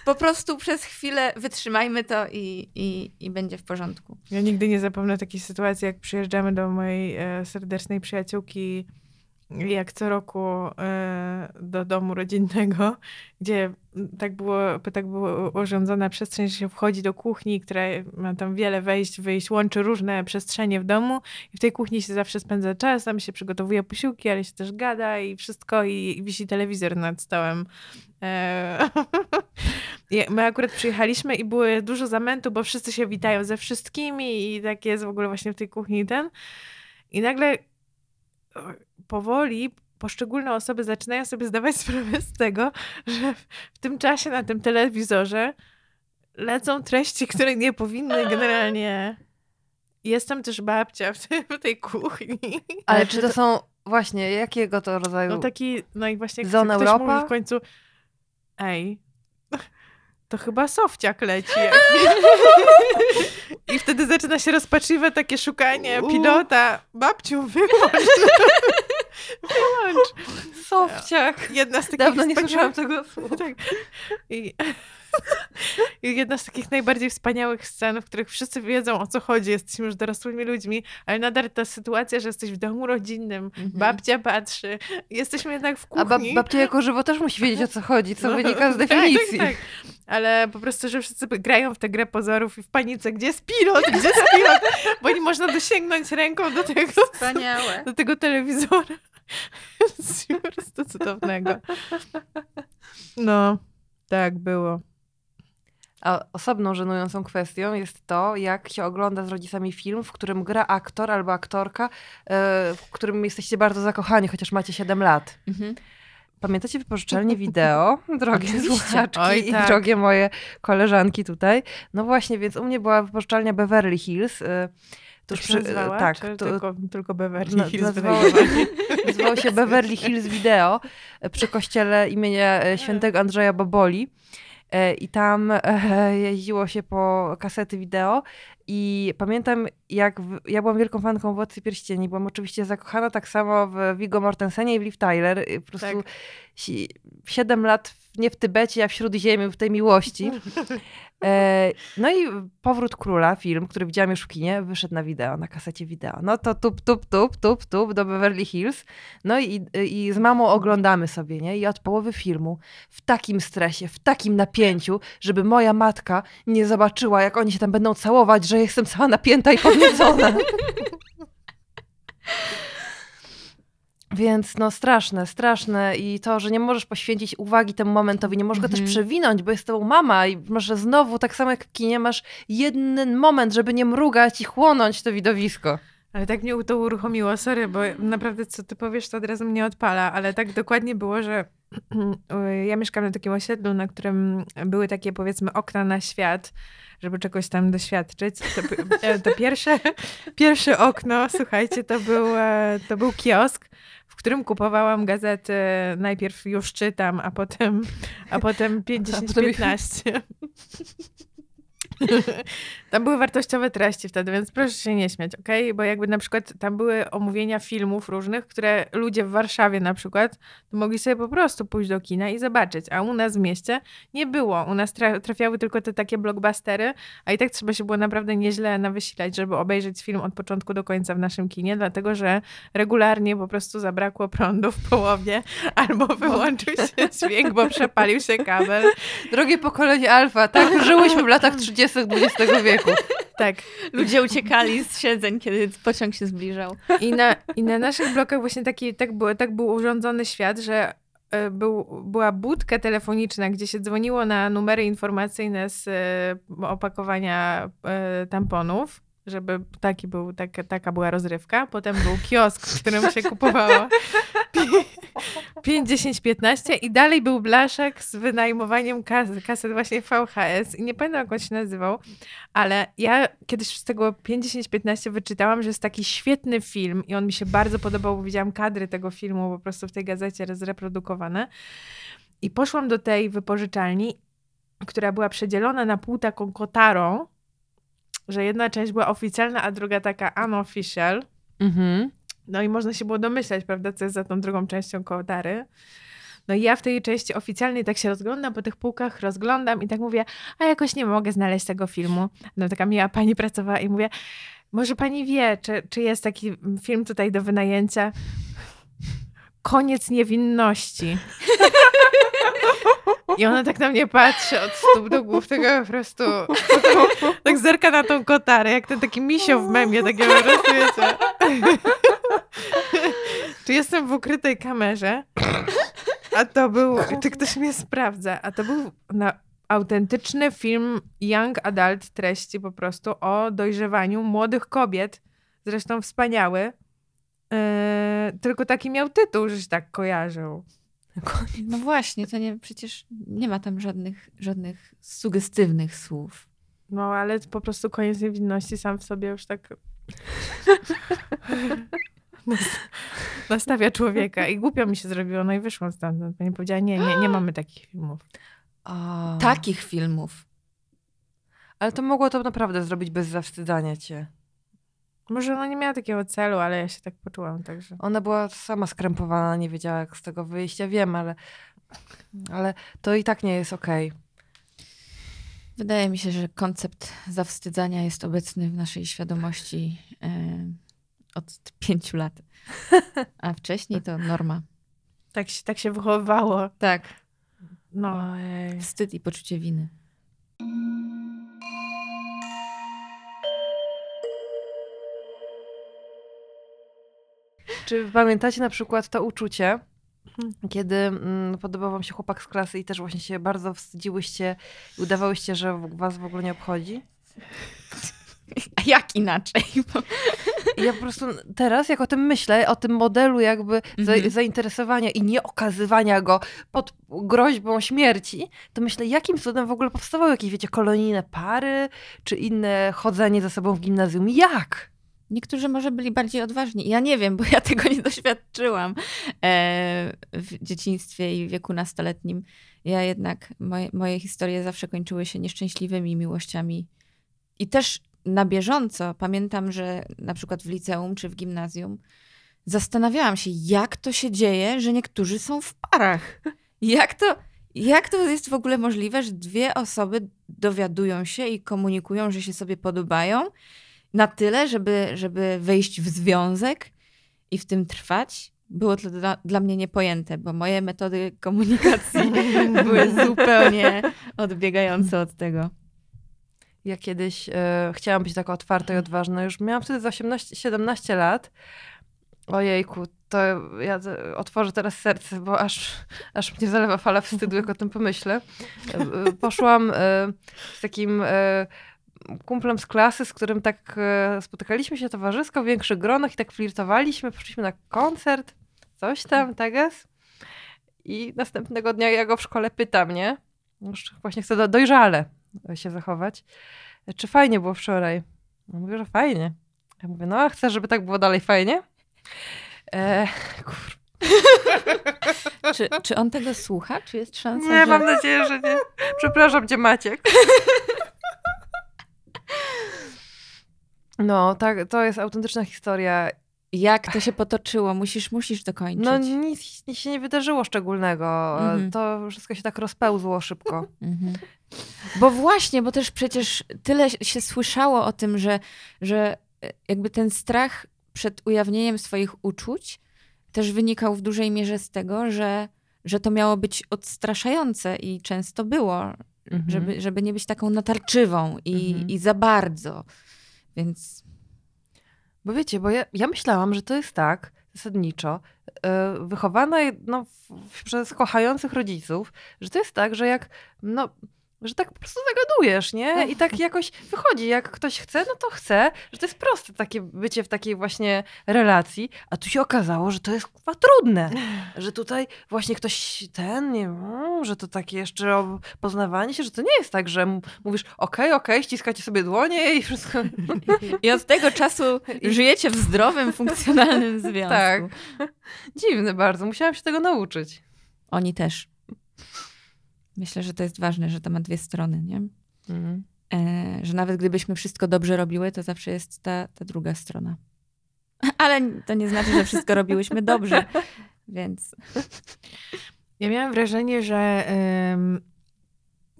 Speaker 3: Po prostu przez chwilę wytrzymajmy to i, i, i będzie w porządku.
Speaker 1: Ja nigdy nie zapomnę takiej sytuacji, jak przyjeżdżamy do mojej e, serdecznej przyjaciółki, jak co roku e, do domu rodzinnego, *laughs* gdzie tak było, tak było urządzona przestrzeń, że się wchodzi do kuchni, która ma tam wiele wejść, wyjść, łączy różne przestrzenie w domu i w tej kuchni się zawsze spędza czas, tam się przygotowuje posiłki, ale się też gada i wszystko i, i wisi telewizor nad stołem. E, *laughs* My akurat przyjechaliśmy i było dużo zamętu, bo wszyscy się witają ze wszystkimi i tak jest w ogóle właśnie w tej kuchni ten. I nagle powoli poszczególne osoby zaczynają sobie zdawać *laughs* sprawę z tego, że w, tym czasie na tym telewizorze lecą treści, które nie powinny generalnie. Jestem też babcia w tej, w tej kuchni.
Speaker 2: Ale *laughs* czy to są, właśnie, jakiego to rodzaju...
Speaker 1: No taki, no i właśnie
Speaker 2: Zona
Speaker 1: ktoś
Speaker 2: Europa?
Speaker 1: mówi w końcu, ej, to chyba sofciak leci. *laughs* I wtedy zaczyna się rozpaczliwe takie szukanie pilota. Babciu, wyłącz. wyłącz.
Speaker 2: Sofciach.
Speaker 1: Jedna z takich
Speaker 2: Dawno nie słyszałam tego słowa.
Speaker 1: tak. I jedna z takich najbardziej wspaniałych scen, w których wszyscy wiedzą o co chodzi, jesteśmy już dorosłymi ludźmi, ale nadal ta sytuacja, że jesteś w domu rodzinnym,
Speaker 3: Mhm.
Speaker 1: babcia patrzy, jesteśmy jednak w
Speaker 2: A bab,
Speaker 1: kuchni.
Speaker 2: babcia jako żywo też musi wiedzieć, o co chodzi, co
Speaker 1: No,
Speaker 2: wynika z *laughs*
Speaker 1: tak,
Speaker 2: definicji.
Speaker 1: Tak, tak. Ale po prostu, że wszyscy grają w tę grę pozorów i w panice, gdzie jest pilot, gdzie jest pilot, *laughs* bo nie można dosięgnąć ręką do tego,
Speaker 3: Wspaniałe. *laughs*
Speaker 1: do tego telewizora. Jest po prostu cudownego. No, tak było.
Speaker 2: A osobną żenującą kwestią jest to, jak się ogląda z rodzicami film, w którym gra aktor albo aktorka, e, w którym jesteście bardzo zakochani, chociaż macie 7 lat.
Speaker 3: Mhm.
Speaker 2: Pamiętacie wypożyczalnię wideo, *laughs* drogie
Speaker 3: Oczywiście.
Speaker 2: słuchaczki
Speaker 1: Oj,
Speaker 2: i
Speaker 1: tak.
Speaker 2: drogie moje koleżanki tutaj? No właśnie, więc u mnie była wypożyczalnia Beverly Hills. e,
Speaker 1: Tuż
Speaker 2: przy-
Speaker 1: nazwała,
Speaker 2: tak, to-
Speaker 1: tylko, tylko Beverly
Speaker 2: Na-
Speaker 1: Hills
Speaker 2: nazywało, *laughs* nazywało się Beverly Hills Video e, przy kościele imienia e, świętego Andrzeja Boboli. E, I tam e, *laughs* jeździło się po kasety wideo i pamiętam jak w, ja byłam wielką fanką Władcy Pierścieni, byłam oczywiście zakochana tak samo w Viggo Mortensenie i w Liv Tyler. Po prostu
Speaker 1: Tak.
Speaker 2: si- 7 lat nie w Tybecie, a w Śródziemiu, w tej miłości. E, no i Powrót Króla, film, który widziałam już w kinie, wyszedł na wideo, na kasecie wideo. No to tup, tup, tup, tup, tup do Beverly Hills. No i, i z mamą oglądamy sobie, nie? I od połowy filmu w takim stresie, w takim napięciu, żeby moja matka nie zobaczyła, jak oni się tam będą całować, że jestem cała napięta i podniecona. *laughs* Więc no straszne, straszne i to, że nie możesz poświęcić uwagi temu momentowi, nie możesz go też
Speaker 3: Mhm.
Speaker 2: przewinąć, bo jest tobą mama i może znowu, tak samo jak w kinie, masz jeden moment, żeby nie mrugać i chłonąć to widowisko.
Speaker 1: Ale tak mnie to uruchomiło, sorry, bo naprawdę co ty powiesz, to od razu mnie odpala, ale tak dokładnie było, że *clears throat* ja mieszkam na takim osiedlu, na którym były takie powiedzmy okna na świat, żeby czegoś tam doświadczyć. To, *laughs* e, to pierwsze, *laughs* pierwsze okno, słuchajcie, to był, e, to był kiosk, w którym kupowałam gazety, najpierw już czytam, a potem, a potem *laughs* 50,
Speaker 2: potem-
Speaker 1: 15. *laughs* Tam były wartościowe treści wtedy, więc proszę się nie śmiać, okej? Bo jakby na przykład tam były omówienia filmów różnych, które ludzie w Warszawie na przykład mogli sobie po prostu pójść do kina i zobaczyć, a u nas w mieście nie było. U nas tra- trafiały tylko te takie blockbustery, a i tak trzeba się było naprawdę nieźle nawysilać, żeby obejrzeć film od początku do końca w naszym kinie, dlatego że regularnie po prostu zabrakło prądu w połowie *laughs* albo wyłączył się dźwięk, bo przepalił się kabel.
Speaker 2: Drogie pokolenie alfa, tak? Żyłyśmy w latach 30. *laughs* XX wieku.
Speaker 1: Tak.
Speaker 3: Ludzie uciekali z siedzeń, kiedy pociąg się zbliżał.
Speaker 1: I na, I na naszych blokach właśnie taki, tak, było, tak był urządzony świat, że e, był, była budka telefoniczna, gdzie się dzwoniło na numery informacyjne z e, opakowania e, tamponów, żeby taki był, tak, taka była rozrywka. Potem był kiosk, w którym się kupowało 5, 10, 15 i dalej był blaszek z wynajmowaniem kas, kaset właśnie VHS i nie pamiętam jak on się nazywał, ale ja kiedyś z tego 5, 10, 15 wyczytałam, że jest taki świetny film i on mi się bardzo podobał, bo widziałam kadry tego filmu po prostu w tej gazecie zreprodukowane i poszłam do tej wypożyczalni, która była przedzielona na pół taką kotarą, że jedna część była oficjalna, a druga taka unofficial.
Speaker 2: Mhm.
Speaker 1: No i można się było domyślać, prawda, co jest za tą drugą częścią kołtary. No i ja w tej części oficjalnej tak się rozglądam po tych półkach, rozglądam i tak mówię, a jakoś nie mogę znaleźć tego filmu. No taka miła pani pracowała i mówię, może pani wie, czy, czy jest taki film tutaj do wynajęcia? Koniec niewinności. *laughs* I ona tak na mnie patrzy od stóp do głów, tego po prostu *laughs* tak zerka na tą kotarę, jak ten taki misio w memie, takie po prostu, wiecie. *laughs* Czy jestem w ukrytej kamerze? A to był, czy ktoś mnie sprawdza? A to był na autentyczny film young adult treści po prostu o dojrzewaniu młodych kobiet. Zresztą wspaniały. Yy, tylko taki miał tytuł, że się tak kojarzył.
Speaker 3: No właśnie, to nie, przecież nie ma tam żadnych, żadnych sugestywnych słów.
Speaker 1: No, ale po prostu koniec niewinności sam w sobie już tak *laughs* nas- nastawia człowieka. I głupio mi się zrobiło, no i wyszłam stamtąd. Pani powiedziała, nie, nie, nie mamy takich filmów.
Speaker 2: A.
Speaker 3: Takich filmów.
Speaker 2: Ale to mogło to naprawdę zrobić bez zawstydzania cię.
Speaker 1: Może ona nie miała takiego celu, ale ja się tak poczułam, także...
Speaker 2: Ona była sama skrępowana, nie wiedziała jak z tego wyjść. Ja wiem, ale, ale to i tak nie jest okej.
Speaker 3: Wydaje mi się, że koncept zawstydzania jest obecny w naszej świadomości e, od pięciu lat. *laughs* A wcześniej to norma.
Speaker 1: Tak się, tak się wychowywało.
Speaker 3: Tak.
Speaker 1: No.
Speaker 2: Ojej.
Speaker 3: Wstyd i poczucie winy.
Speaker 2: Czy pamiętacie na przykład to uczucie, kiedy mm, podobał wam się chłopak z klasy i też właśnie się bardzo wstydziłyście i udawałyście, że was w ogóle nie obchodzi?
Speaker 3: A jak inaczej? Bo-
Speaker 2: ja po prostu teraz, jak o tym myślę, o tym modelu jakby za,
Speaker 3: Mhm.
Speaker 2: zainteresowania i nie okazywania go pod groźbą śmierci, to myślę, jakim cudem w ogóle powstawały jakieś, wiecie, kolonijne pary, czy inne chodzenie ze sobą w gimnazjum. Jak?
Speaker 3: Niektórzy może byli bardziej odważni. Ja nie wiem, bo ja tego nie doświadczyłam e, w dzieciństwie i wieku nastoletnim. Ja jednak, moje, moje historie zawsze kończyły się nieszczęśliwymi miłościami. I też na bieżąco pamiętam, że na przykład w liceum czy w gimnazjum zastanawiałam się, jak to się dzieje, że niektórzy są w parach. Jak to, Jak to jest w ogóle możliwe, że dwie osoby dowiadują się i komunikują, że się sobie podobają na tyle, żeby, żeby wejść w związek i w tym trwać? Było to dla, dla mnie niepojęte, bo moje metody komunikacji *laughs* były zupełnie odbiegające od tego.
Speaker 2: Ja kiedyś e, chciałam być taka otwarta i odważna. Już miałam wtedy z 18, 17 lat. Ojejku, to ja otworzę teraz serce, bo aż, aż mnie zalewa fala wstydu, jak o tym pomyślę. E, e, Poszłam z takim kumplem z klasy, z którym tak e, spotykaliśmy się towarzysko w większych gronach i tak flirtowaliśmy. Poszliśmy na koncert, coś tam, teges. I następnego dnia ja go w szkole pytam, nie? Już właśnie chcę do, dojrzale się zachować. Czy fajnie było wczoraj? On mówi, że fajnie. Ja mówię, no a chcesz, żeby tak było dalej fajnie? E, kur... *laughs*
Speaker 3: Czy, czy on tego słucha? Czy jest szansa,
Speaker 2: Nie,
Speaker 3: że...
Speaker 2: mam nadzieję, że nie. Przepraszam cię, Maciek. *laughs* No, tak, to jest autentyczna historia.
Speaker 3: Jak to się potoczyło? Musisz, musisz dokończyć.
Speaker 2: No nic, się nie wydarzyło szczególnego.
Speaker 3: Mhm.
Speaker 2: To wszystko się tak rozpełzło szybko.
Speaker 3: Mhm. Bo właśnie, bo też przecież tyle się słyszało o tym, że, że e, jakby ten strach przed ujawnieniem swoich uczuć też wynikał w dużej mierze z tego, że, że to miało być odstraszające i często było,
Speaker 2: Mhm.
Speaker 3: żeby, żeby nie być taką natarczywą i,
Speaker 2: Mhm.
Speaker 3: i za bardzo. Więc
Speaker 2: Bo wiecie, bo ja, ja myślałam, że to jest tak zasadniczo, e, wychowana no, przez kochających rodziców, że to jest tak, że jak, no, że tak po prostu zagadujesz, nie? I tak jakoś wychodzi, jak ktoś chce, no to chce, że to jest proste takie bycie w takiej właśnie relacji, a tu się okazało, że to jest chyba trudne, że tutaj właśnie ktoś ten, nie wiem, że to takie jeszcze poznawanie się, że to nie jest tak, że mówisz okej, okej, ściskacie sobie dłonie i wszystko. *laughs*
Speaker 3: i od tego czasu żyjecie w zdrowym, funkcjonalnym *laughs* związku.
Speaker 2: Tak. Dziwne bardzo, musiałam się tego nauczyć.
Speaker 3: Oni też. Myślę, że to jest ważne, że to ma dwie strony, nie? E, że nawet gdybyśmy wszystko dobrze robiły, to zawsze jest ta, ta druga strona. *laughs* Ale to nie znaczy, że wszystko robiłyśmy dobrze, *laughs* więc
Speaker 1: Ja miałam wrażenie, że em,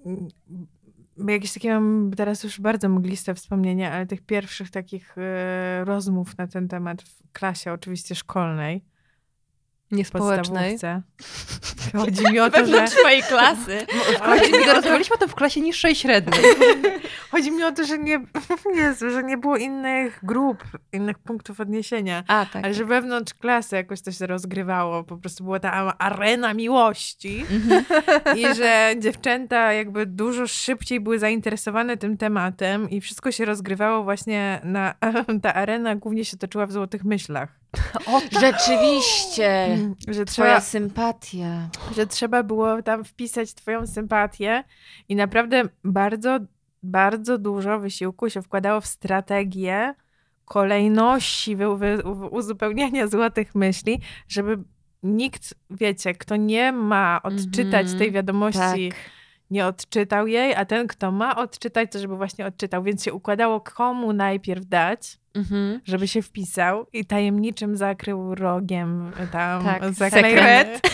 Speaker 1: m, jakieś takie mam teraz już bardzo mgliste wspomnienia, ale tych pierwszych takich e, rozmów na ten temat w klasie, oczywiście szkolnej,
Speaker 2: Niespołecznej. *laughs*
Speaker 1: Chodzi mi o to, że,
Speaker 3: twojej klasy. *laughs*
Speaker 2: Klasie, nie rozmawialiśmy o tym w klasie niższej średniej. *laughs*
Speaker 1: chodzi mi o to, że nie, Jezu, że nie było innych grup, innych punktów odniesienia.
Speaker 3: A, tak.
Speaker 1: Ale że wewnątrz klasy jakoś to się rozgrywało, po prostu była ta arena miłości
Speaker 3: Mhm.
Speaker 1: i że dziewczęta jakby dużo szybciej były zainteresowane tym tematem i wszystko się rozgrywało właśnie na, ta arena głównie się toczyła w złotych myślach.
Speaker 2: O,
Speaker 3: Rzeczywiście.
Speaker 1: Że
Speaker 3: Twoja
Speaker 1: trzeba,
Speaker 3: sympatia.
Speaker 1: że trzeba było tam wpisać twoją sympatię i naprawdę bardzo, bardzo dużo wysiłku się wkładało w strategię kolejności wy, wy, uzupełniania złotych myśli, żeby nikt, wiecie, kto nie ma odczytać
Speaker 2: Mhm.
Speaker 1: tej wiadomości,
Speaker 3: Tak.
Speaker 1: nie odczytał jej, a ten, kto ma odczytać, to żeby właśnie odczytał. Więc się układało, komu najpierw dać,
Speaker 2: Mhm.
Speaker 1: żeby się wpisał i tajemniczym zakrył rogiem tam
Speaker 3: Tak, sekret. *laughs*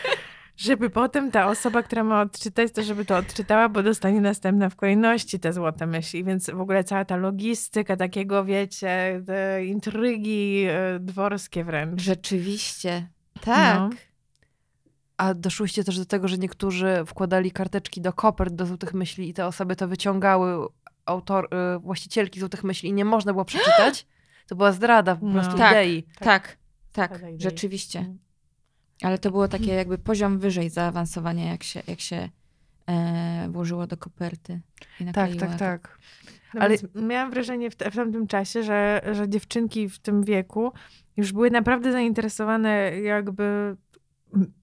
Speaker 3: *laughs*
Speaker 1: żeby potem ta osoba, która ma odczytać, to żeby to odczytała, bo dostanie następna w kolejności te złote myśli. Więc w ogóle cała ta logistyka takiego, wiecie, te intrygi e, dworskie wręcz.
Speaker 3: Rzeczywiście. Tak.
Speaker 1: No.
Speaker 2: A doszłyście też do tego, że niektórzy wkładali karteczki do kopert do złotych myśli i te osoby to wyciągały, autor, y, właścicielki złotych myśli i nie można było przeczytać? To była zdrada po
Speaker 1: No.
Speaker 2: prostu
Speaker 3: Tak.
Speaker 2: idei.
Speaker 3: Tak, tak,
Speaker 1: idei.
Speaker 3: rzeczywiście. Ale to było takie jakby poziom wyżej zaawansowania, jak się, jak się e, włożyło do koperty. I
Speaker 2: Tak, tak, tak.
Speaker 1: No
Speaker 2: Ale-
Speaker 1: miałam wrażenie w, w tamtym czasie, że, że dziewczynki w tym wieku już były naprawdę zainteresowane jakby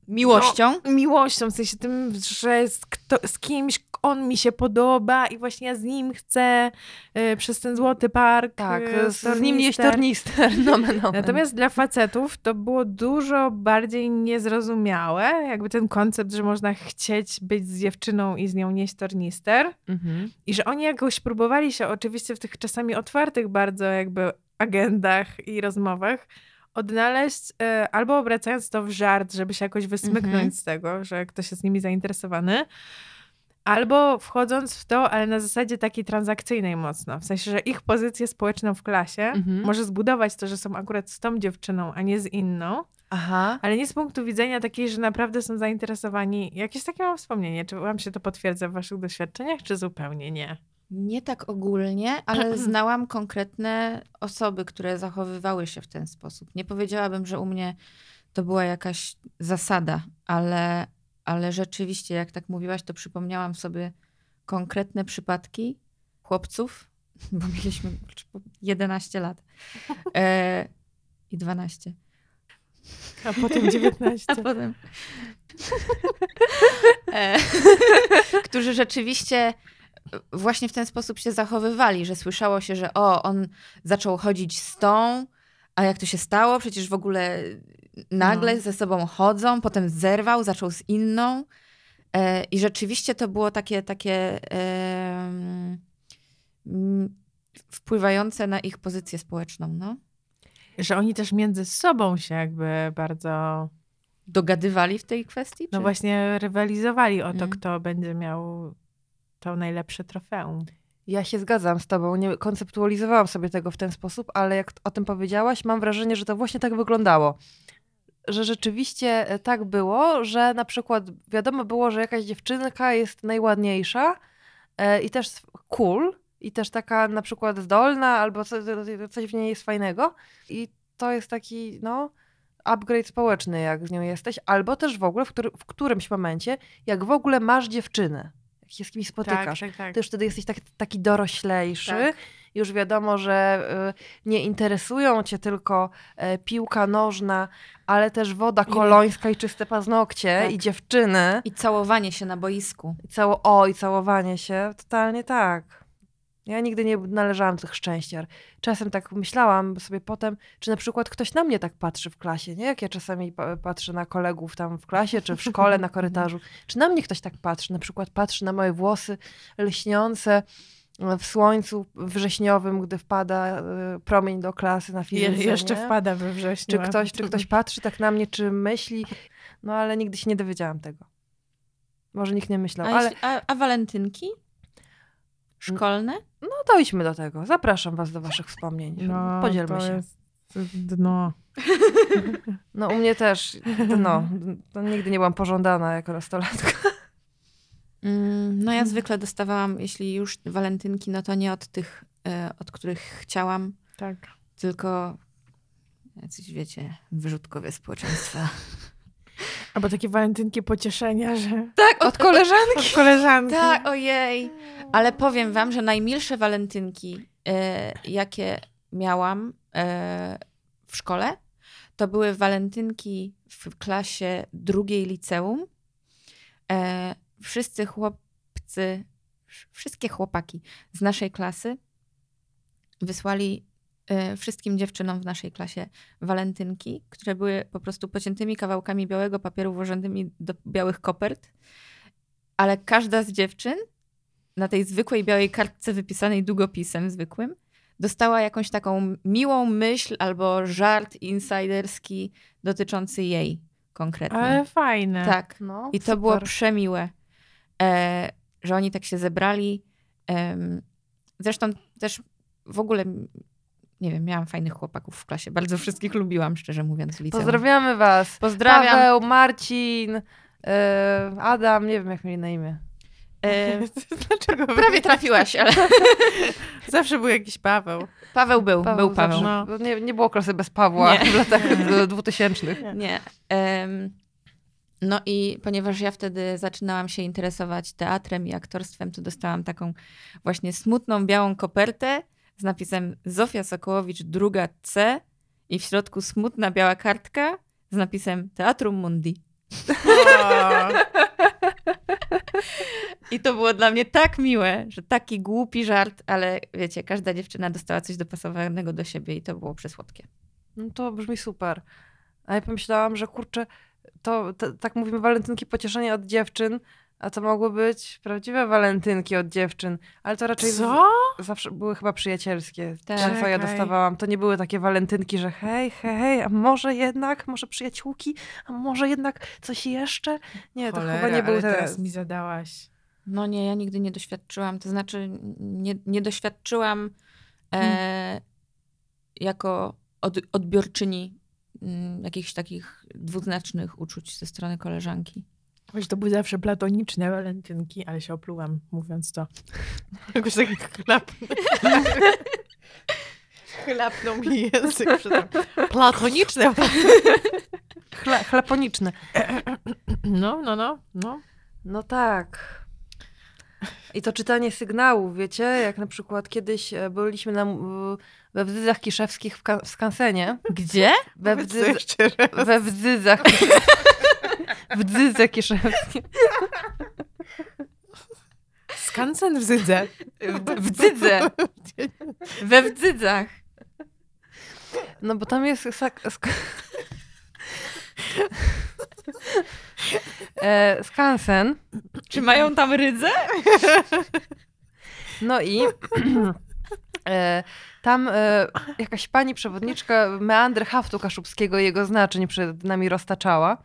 Speaker 3: Miłością?
Speaker 1: No, miłością, w sensie tym, że z, kto, z kimś on mi się podoba i właśnie ja z nim chcę y, przez ten złoty park.
Speaker 2: Tak,
Speaker 1: y,
Speaker 2: z, nim nieść tornister. *laughs* Nomen, omen.
Speaker 1: Natomiast dla facetów to było dużo bardziej niezrozumiałe, jakby ten koncept, że można chcieć być z dziewczyną i z nią nieść tornister.
Speaker 2: Mhm.
Speaker 1: I że oni jakoś próbowali się oczywiście w tych czasami otwartych bardzo jakby agendach i rozmowach odnaleźć, e, albo obracając to w żart, żeby się jakoś wysmyknąć
Speaker 3: Mhm.
Speaker 1: z tego, że ktoś jest nimi zainteresowany, albo wchodząc w to, ale na zasadzie takiej transakcyjnej mocno. W sensie, że ich pozycję społeczną w klasie
Speaker 2: Mhm.
Speaker 1: może zbudować to, że są akurat z tą dziewczyną, a nie z inną,
Speaker 2: Aha.
Speaker 1: ale nie z punktu widzenia takiej, że naprawdę są zainteresowani. Jakieś takie mam wspomnienie. Czy wam się to potwierdza w waszych doświadczeniach, czy zupełnie nie?
Speaker 3: Nie tak ogólnie, ale znałam konkretne osoby, które zachowywały się w ten sposób. Nie powiedziałabym, że u mnie to była jakaś zasada, ale, ale rzeczywiście, jak tak mówiłaś, to przypomniałam sobie konkretne przypadki chłopców, *laughs* bo mieliśmy 11 lat *laughs* e, i 12.
Speaker 1: A potem 19. *laughs*
Speaker 3: A potem. e, którzy rzeczywiście właśnie w ten sposób się zachowywali, że słyszało się, że o, on zaczął chodzić z tą, a jak to się stało? Przecież w ogóle nagle
Speaker 1: No.
Speaker 3: ze sobą chodzą, potem zerwał, zaczął z inną. E, I rzeczywiście to było takie, takie em, mm, wpływające na ich pozycję społeczną, no.
Speaker 1: Że oni też między sobą się jakby bardzo,
Speaker 3: Dogadywali w tej kwestii?
Speaker 1: no
Speaker 3: czy-
Speaker 1: właśnie rywalizowali o to,
Speaker 3: Mm.
Speaker 1: kto będzie miał to najlepsze trofeum.
Speaker 2: Ja się zgadzam z tobą. Nie konceptualizowałam sobie tego w ten sposób, ale jak o tym powiedziałaś, mam wrażenie, że to właśnie tak wyglądało. Że rzeczywiście e, tak było, że na przykład wiadomo było, że jakaś dziewczynka jest najładniejsza e, i też cool, i też taka na przykład zdolna, albo co, coś w niej jest fajnego. I to jest taki, no, upgrade społeczny, jak z nią jesteś, albo też w ogóle w, który, w którymś momencie, jak w ogóle masz dziewczynę, się z kimś spotykasz,
Speaker 1: Tak, tak, tak.
Speaker 2: ty już wtedy jesteś tak, taki doroślejszy.
Speaker 3: Tak.
Speaker 2: Już wiadomo, że y, nie interesują cię tylko e, piłka nożna, ale też woda kolońska i czyste paznokcie
Speaker 3: Tak.
Speaker 2: i dziewczyny.
Speaker 3: I całowanie się na boisku.
Speaker 2: I cało, o, i całowanie się. Totalnie tak. Ja nigdy nie należałam do tych szczęściar. Czasem tak myślałam sobie potem, czy na przykład ktoś na mnie tak patrzy w klasie, nie? Jak ja czasami pa- patrzę na kolegów tam w klasie, czy w szkole, na korytarzu. Czy na mnie ktoś tak patrzy? Na przykład patrzy na moje włosy lśniące w słońcu wrześniowym, gdy wpada y, promień do klasy na
Speaker 1: Je,
Speaker 2: fizyce,
Speaker 1: jeszcze
Speaker 2: nie?
Speaker 1: wpada we wrześniu.
Speaker 2: Czy ktoś, czy ktoś patrzy tak na mnie, czy myśli? No ale nigdy się nie dowiedziałam tego. Może nikt nie myślał,
Speaker 3: A,
Speaker 2: ale
Speaker 3: jeśli, a, a walentynki? Szkolne?
Speaker 2: no dojdźmy do tego. Zapraszam was do waszych wspomnień.
Speaker 1: No,
Speaker 2: Podzielmy się.
Speaker 1: Jest dno. *laughs*
Speaker 2: No u mnie też, no, to nigdy nie byłam pożądana jako nastolatka.
Speaker 3: Mm, no ja
Speaker 1: Mhm.
Speaker 3: zwykle dostawałam, jeśli już walentynki, no to nie od tych, e, od których chciałam,
Speaker 1: Tak.
Speaker 3: tylko jacyś, wiecie, wyrzutkowie społeczeństwa. *laughs*
Speaker 1: Albo takie walentynki pocieszenia, że
Speaker 3: Tak,
Speaker 2: Od koleżanki.
Speaker 1: od koleżanki.
Speaker 3: Tak, ojej. Ale powiem wam, że najmilsze walentynki, e, jakie miałam e, w szkole, to były walentynki w klasie drugiej liceum. E, wszyscy chłopcy, wszystkie chłopaki z naszej klasy wysłali wszystkim dziewczynom w naszej klasie walentynki, które były po prostu pociętymi kawałkami białego papieru włożonymi do białych kopert. Ale każda z dziewczyn na tej zwykłej białej kartce wypisanej długopisem zwykłym dostała jakąś taką miłą myśl albo żart insiderski dotyczący jej konkretnie.
Speaker 1: Ale fajne.
Speaker 3: Tak.
Speaker 2: No,
Speaker 3: I to
Speaker 2: super.
Speaker 3: było przemiłe, e, że oni tak się zebrali. Em, zresztą też w ogóle, nie wiem, miałam fajnych chłopaków w klasie. Bardzo wszystkich lubiłam, szczerze mówiąc, w liceum.
Speaker 2: Pozdrawiamy was.
Speaker 3: Pozdrawiam.
Speaker 2: Paweł, Marcin, e, Adam, nie wiem jak mieli na imię.
Speaker 3: E, *laughs*
Speaker 1: Dlaczego?
Speaker 3: prawie trafiłaś, ale *laughs*
Speaker 1: Zawsze był jakiś Paweł.
Speaker 3: Paweł był, był Paweł.
Speaker 2: zawsze-
Speaker 1: No.
Speaker 2: Nie, nie było klasy bez Pawła
Speaker 3: Nie.
Speaker 2: w latach
Speaker 1: Nie.
Speaker 2: dwutysięcznych.
Speaker 3: Nie. Em, no i ponieważ ja wtedy zaczynałam się interesować teatrem i aktorstwem, to dostałam taką właśnie smutną białą kopertę z napisem Zofia Sokołowicz, druga C i w środku smutna biała kartka z napisem Teatrum Mundi. I to było dla mnie tak miłe, że taki głupi żart, ale wiecie, każda dziewczyna dostała coś dopasowanego do siebie i to było przesłodkie.
Speaker 2: No to brzmi super. A ja pomyślałam, że kurczę, to, to tak mówimy walentynki pocieszenia od dziewczyn, A to mogły być prawdziwe walentynki od dziewczyn, ale to raczej z-
Speaker 1: Co?
Speaker 2: zawsze były chyba przyjacielskie.
Speaker 3: Tak.
Speaker 2: Co ja dostawałam, to nie były takie walentynki, że hej, hej, hej, a może jednak, może przyjaciółki, a może jednak coś jeszcze? Nie, to
Speaker 1: Cholera,
Speaker 2: chyba nie był
Speaker 1: ale
Speaker 2: ten.
Speaker 1: teraz mi zadałaś.
Speaker 3: No nie, ja nigdy nie doświadczyłam, to znaczy nie, nie doświadczyłam e,
Speaker 2: Hmm.
Speaker 3: jako od, odbiorczyni mm, jakichś takich dwuznacznych uczuć ze strony koleżanki.
Speaker 1: Choć to były zawsze platoniczne walentynki, ale się oplułam, mówiąc to. *laughs* Jakoś tak chlap... *laughs* Chlapnął mi język przy tym. Platoniczne
Speaker 2: Chle, *laughs* chleponiczne. *clears throat*
Speaker 1: No, no, no, no.
Speaker 2: No tak. I to czytanie sygnałów, wiecie, jak na przykład kiedyś e, byliśmy na, we Wdzydzach Kiszewskich w, Ka- w Skansenie.
Speaker 3: Gdzie?
Speaker 2: We, Wdzy, we Wdzydzach W Wdzydze Kiszewskie.
Speaker 1: Skansen w Zydze.
Speaker 2: W, w Dzydze.
Speaker 3: We Wdzydzach.
Speaker 2: No bo tam jest sak, sk... e, skansen.
Speaker 3: Czy mają tam rydzę?
Speaker 2: No i e, tam e, jakaś pani przewodniczka meandry haftu kaszubskiego i jego znaczeń przed nami roztaczała.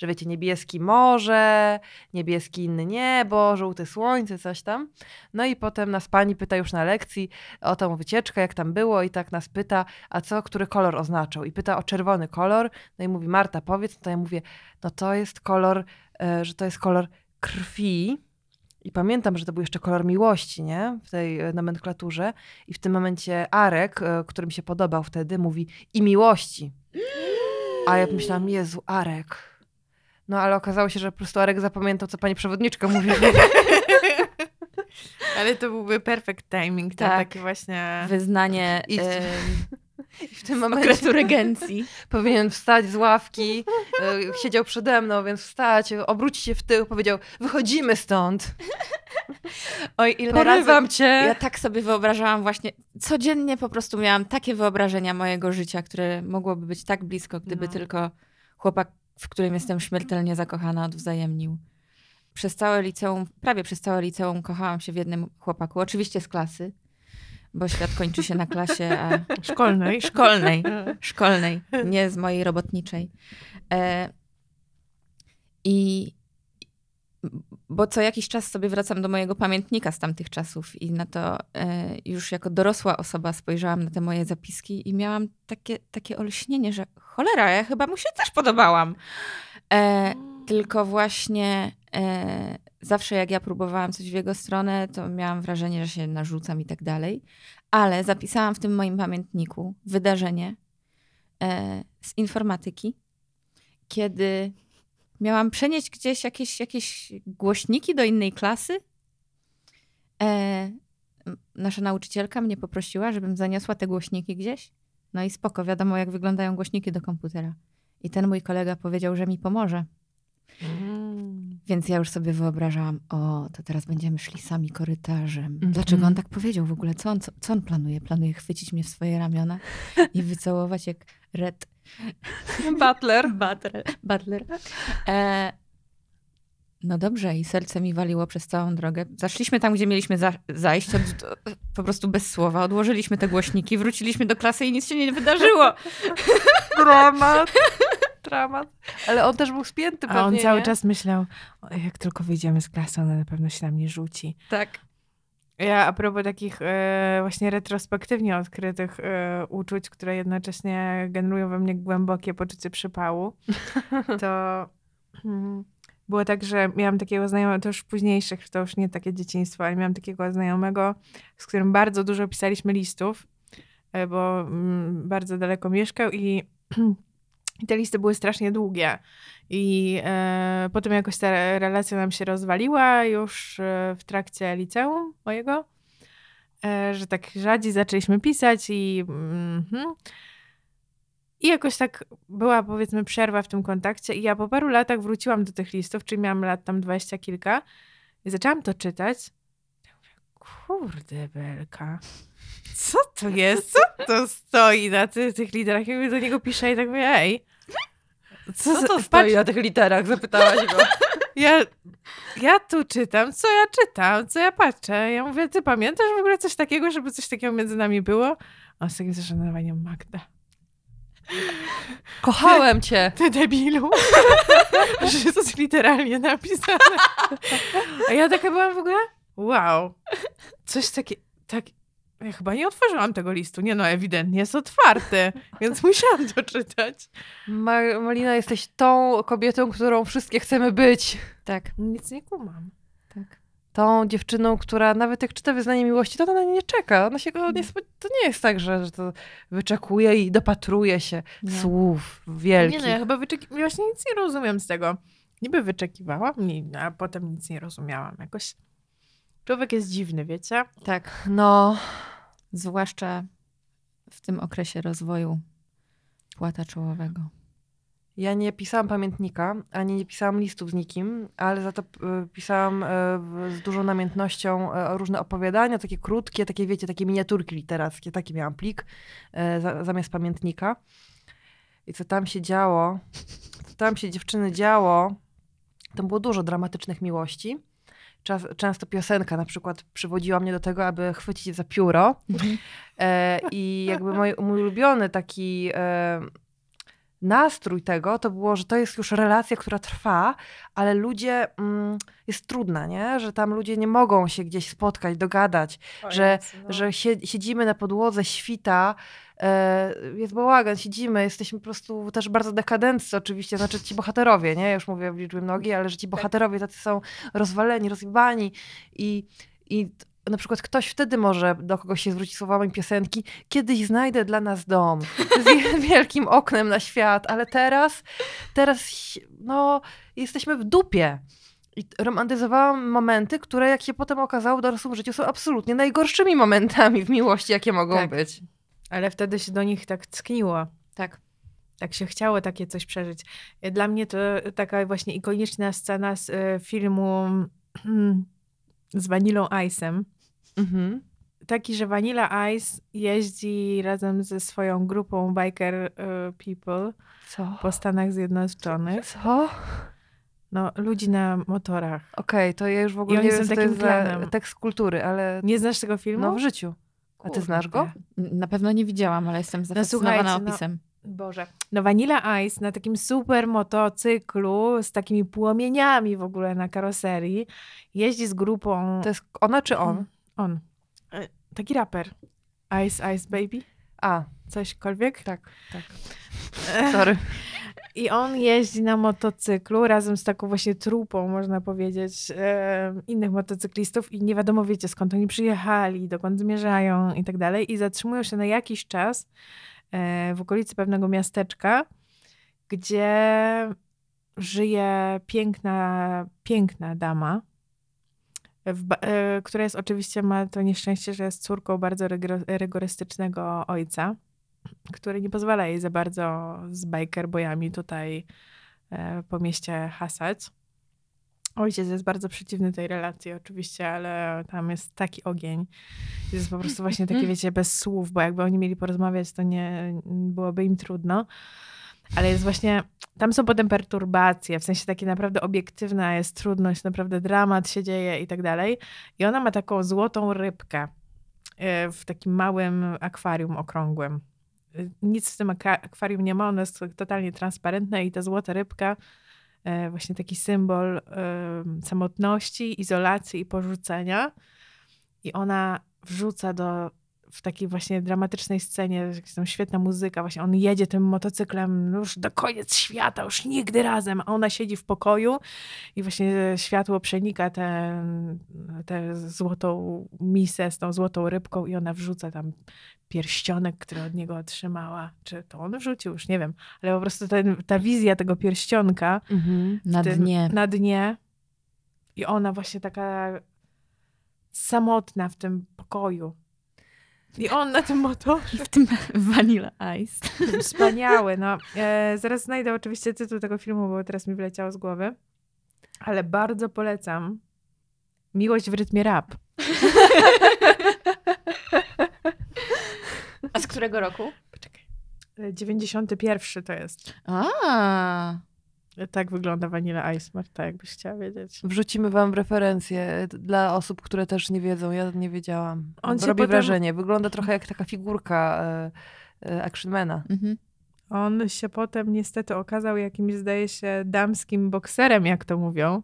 Speaker 2: Że wiecie, niebieski morze, niebieski inny niebo, żółte słońce, coś tam. No i potem nas pani pyta już na lekcji o tą wycieczkę, jak tam było i tak nas pyta, a co, który kolor oznaczał? I pyta o czerwony kolor. No i mówi, Marta, powiedz. No to ja mówię, no to jest kolor, e, że to jest kolor krwi. I pamiętam, że to był jeszcze kolor miłości, nie? W tej e, nomenklaturze. I w tym momencie Arek, e, który mi się podobał wtedy, mówi i miłości. A ja myślałam, Jezu, Arek. No ale okazało się, że po prostu Arek zapamiętał, co pani przewodniczka mówi. *laughs* *laughs*
Speaker 1: Ale to byłby perfect timing, tak.
Speaker 3: Tak.
Speaker 1: taki właśnie...
Speaker 3: Wyznanie
Speaker 2: I- *laughs* I w tym momencie
Speaker 3: okresu regencji.
Speaker 2: powinien wstać z ławki. e, Siedział przede mną, więc wstać, obrócić się w tył, powiedział, wychodzimy stąd.
Speaker 3: Oj, ile razy...
Speaker 2: Porywam cię.
Speaker 3: Ja tak sobie wyobrażałam właśnie, codziennie po prostu miałam takie wyobrażenia mojego życia, które mogłoby być tak blisko, gdyby
Speaker 1: No.
Speaker 3: tylko chłopak, w którym jestem śmiertelnie zakochana, odwzajemnił. Przez całe liceum, prawie przez całe liceum kochałam się w jednym chłopaku, oczywiście z klasy, bo świat kończy się na klasie a *laughs*
Speaker 1: Szkolnej.
Speaker 3: szkolnej, *laughs* szkolnej, nie z mojej robotniczej. E, I bo co jakiś czas sobie wracam do mojego pamiętnika z tamtych czasów i na to e, już jako dorosła osoba spojrzałam na te moje zapiski i miałam takie, takie olśnienie, że cholera, ja chyba mu się też podobałam. E, tylko właśnie e, zawsze jak ja próbowałam coś w jego stronę, to miałam wrażenie, że się narzucam i tak dalej. Ale zapisałam w tym moim pamiętniku wydarzenie e, z informatyki, kiedy miałam przenieść gdzieś jakieś, jakieś głośniki do innej klasy. E, nasza nauczycielka mnie poprosiła, żebym zaniosła te głośniki gdzieś. No i spoko, wiadomo jak wyglądają głośniki do komputera. I ten mój kolega powiedział, że mi pomoże.
Speaker 1: Mm.
Speaker 3: Więc ja już sobie wyobrażałam, o, to teraz będziemy szli sami korytarzem.
Speaker 2: Mhm.
Speaker 3: Dlaczego on tak powiedział w ogóle? Co on, co, co on planuje? Planuje chwycić mnie w swoje ramiona i wycałować jak Red
Speaker 2: Butler.
Speaker 3: Butler. Butler. E, no dobrze, i serce mi waliło przez całą drogę. Zaszliśmy tam, gdzie mieliśmy za zajść, od, po prostu bez słowa. Odłożyliśmy te głośniki, wróciliśmy do klasy i nic się nie wydarzyło.
Speaker 2: Dramat. Dramat. Ale on też był spięty pewnie,
Speaker 1: A on cały
Speaker 2: nie?
Speaker 1: czas myślał, "O, jak tylko wyjdziemy z klasy, ona na pewno się na mnie rzuci.
Speaker 3: Tak.
Speaker 1: Ja a propos takich e, właśnie retrospektywnie odkrytych e, uczuć, które jednocześnie generują we mnie głębokie poczucie przypału, *laughs* to mm, było tak, że miałam takiego znajomego, to już w późniejszych, to już nie takie dzieciństwo, ale miałam takiego znajomego, z którym bardzo dużo pisaliśmy listów, e, bo mm, bardzo daleko mieszkał i, i *clears throat* te listy były strasznie długie. I e, potem jakoś ta relacja nam się rozwaliła już e, w trakcie liceum mojego, e, że tak rzadziej zaczęliśmy pisać i mhm. i jakoś tak była powiedzmy przerwa w tym kontakcie i ja po paru latach wróciłam do tych listów, czyli miałam lat tam dwadzieścia kilka i zaczęłam to czytać. Ja mówię, Kurde belka, co to jest? Co to stoi na ty, tych literach? Ja do niego piszę i tak mówię, ej,
Speaker 2: Co
Speaker 1: za-
Speaker 2: to
Speaker 1: patrz-
Speaker 2: stoi na tych literach? Zapytałaś go. *laughs*
Speaker 1: Ja, ja tu czytam, co ja czytam, co ja patrzę. Ja mówię, ty pamiętasz w ogóle coś takiego, żeby coś takiego między nami było? A z takim zaszanowaniem Magda. *laughs*
Speaker 2: Kochałem cię.
Speaker 1: Ty debilu. *laughs* że to jest literalnie napisane. A ja taka byłam w ogóle, wow. Coś takiego, tak, ja chyba nie otworzyłam tego listu. Nie no, ewidentnie jest otwarty, *laughs* więc musiałam to czytać.
Speaker 2: Ma- Malina, jesteś tą kobietą, którą wszystkie chcemy być.
Speaker 3: Tak,
Speaker 1: Nic nie kumam.
Speaker 3: tak.
Speaker 2: Tą dziewczyną, która nawet jak czyta wyznanie miłości, to ona na nie nie czeka. Ona się go nie, spo- to nie jest tak, że, że to wyczekuje i dopatruje się
Speaker 3: Nie.
Speaker 2: słów wielkich.
Speaker 1: Nie no, ja chyba wyczeki- właśnie nic nie rozumiem z tego. Niby wyczekiwałam, ni- a potem nic nie rozumiałam. Jakoś człowiek jest dziwny, wiecie?
Speaker 3: Tak,
Speaker 2: No,
Speaker 3: zwłaszcza w tym okresie rozwoju płata czołowego.
Speaker 2: ja nie pisałam pamiętnika, ani nie pisałam listów z nikim, ale za to y, pisałam w- z dużą namiętnością y, różne opowiadania, takie krótkie, takie wiecie, takie miniaturki literackie. Taki miałam plik za, zamiast pamiętnika. I co tam się działo, co tam się dziewczyny działo, tam było dużo dramatycznych miłości. Czas, często piosenka na przykład przywodziła mnie do tego, aby chwycić za pióro. E, I jakby mój, mój ulubiony taki e, nastrój tego to było, że to jest już relacja, która trwa, ale ludzie mm, jest trudna, nie? Że tam ludzie nie mogą się gdzieś spotkać, dogadać, że, że sie- siedzimy na podłodze, świta, e, jest bałagan, siedzimy, jesteśmy po prostu też bardzo dekadenccy oczywiście, znaczy ci bohaterowie, nie? Ja już mówię w liczbie mnogiej, ale że ci bohaterowie tacy są rozwaleni, rozjebani i, i na przykład ktoś wtedy może do kogoś się zwrócić słowami piosenki kiedyś znajdę dla nas dom z wie- *laughs* wielkim oknem na świat, ale teraz, teraz no, jesteśmy w dupie. I romantyzowałam momenty, które jak się potem okazało w dorosłym życiu są absolutnie najgorszymi momentami w miłości, jakie mogą
Speaker 1: Tak.
Speaker 2: być.
Speaker 1: Ale wtedy się do nich tak ckniło.
Speaker 3: Tak.
Speaker 1: Tak się chciało takie coś przeżyć. Dla mnie to taka właśnie ikoniczna scena z e, filmu *clears throat* z Vanillą Ice'em.
Speaker 2: Mhm.
Speaker 1: Taki, że Vanilla Ice jeździ razem ze swoją grupą biker e, people
Speaker 2: Co?
Speaker 1: po Stanach Zjednoczonych.
Speaker 2: Co?
Speaker 1: No, ludzi na motorach.
Speaker 2: Okej, to ja już w ogóle nie wiem, co to
Speaker 1: takim
Speaker 2: jest za tekst kultury, ale
Speaker 1: Nie znasz tego filmu?
Speaker 2: no w życiu. A ty znasz go?
Speaker 3: Na pewno nie widziałam, ale jestem zafascynowana
Speaker 1: słuchajcie, no-
Speaker 3: opisem.
Speaker 1: Boże. No Vanilla Ice na takim super motocyklu z takimi płomieniami w ogóle na karoserii jeździ z grupą...
Speaker 2: To jest ona czy on? *clears throat*
Speaker 1: On. E, Taki raper. Ice Ice Baby?
Speaker 2: A,
Speaker 1: Cośkolwiek?
Speaker 2: tak, tak.
Speaker 1: E,
Speaker 2: Sorry.
Speaker 1: I on jeździ na motocyklu razem z taką właśnie trupą, można powiedzieć, e, innych motocyklistów i nie wiadomo, wiecie, skąd oni przyjechali, dokąd zmierzają i tak dalej. I zatrzymują się na jakiś czas w okolicy pewnego miasteczka, gdzie żyje piękna, piękna dama, e, która jest oczywiście, ma to nieszczęście, że jest córką bardzo rygorystycznego ojca który nie pozwala jej za bardzo z bikerboyami tutaj e, po mieście hasać. Ojciec jest bardzo przeciwny tej relacji oczywiście, ale tam jest taki ogień. Jest po prostu właśnie takie, wiecie, bez słów, bo jakby oni mieli porozmawiać, to nie byłoby im trudno. Ale jest właśnie, tam są potem perturbacje, w sensie takie naprawdę obiektywna jest trudność, naprawdę dramat się dzieje i tak dalej. I ona ma taką złotą rybkę e, w takim małym akwarium okrągłym nic w tym akwa- akwarium nie ma, ono jest totalnie transparentne i ta złota rybka, właśnie taki symbol e, samotności, izolacji i porzucenia. I ona wrzuca do, w takiej właśnie dramatycznej scenie, jakaś tam świetna muzyka, właśnie on jedzie tym motocyklem już do koniec świata, już nigdy razem, a ona siedzi w pokoju i właśnie światło przenika tę tę złotą misę z tą złotą rybką i ona wrzuca tam pierścionek, który od niego otrzymała. Czy to on wrzucił? Już nie wiem. Ale po prostu ten, ta wizja tego pierścionka
Speaker 2: Mhm.
Speaker 3: Na
Speaker 1: tym,
Speaker 3: dnie.
Speaker 1: na dnie i ona właśnie taka samotna w tym pokoju. I on na tym motorze.
Speaker 3: W tym Vanilla Ice.
Speaker 1: Wspaniały. No. E, zaraz znajdę oczywiście tytuł tego filmu, bo teraz mi wyleciało z głowy. Ale bardzo polecam. Miłość w rytmie rap.
Speaker 3: A z którego roku?
Speaker 1: Poczekaj. E, 91 to jest.
Speaker 3: A,
Speaker 1: Tak wygląda Vanilla Ice, Marta, jakbyś chciała wiedzieć.
Speaker 2: Wrzucimy wam w referencje e, dla osób, które też nie wiedzą. Ja nie wiedziałam.
Speaker 1: On
Speaker 2: Robi
Speaker 1: potem-
Speaker 2: wrażenie. Wygląda trochę jak taka figurka e, e, Actionmana.
Speaker 3: Mhm.
Speaker 1: On się potem niestety okazał jakimś, zdaje się, damskim bokserem, jak to mówią.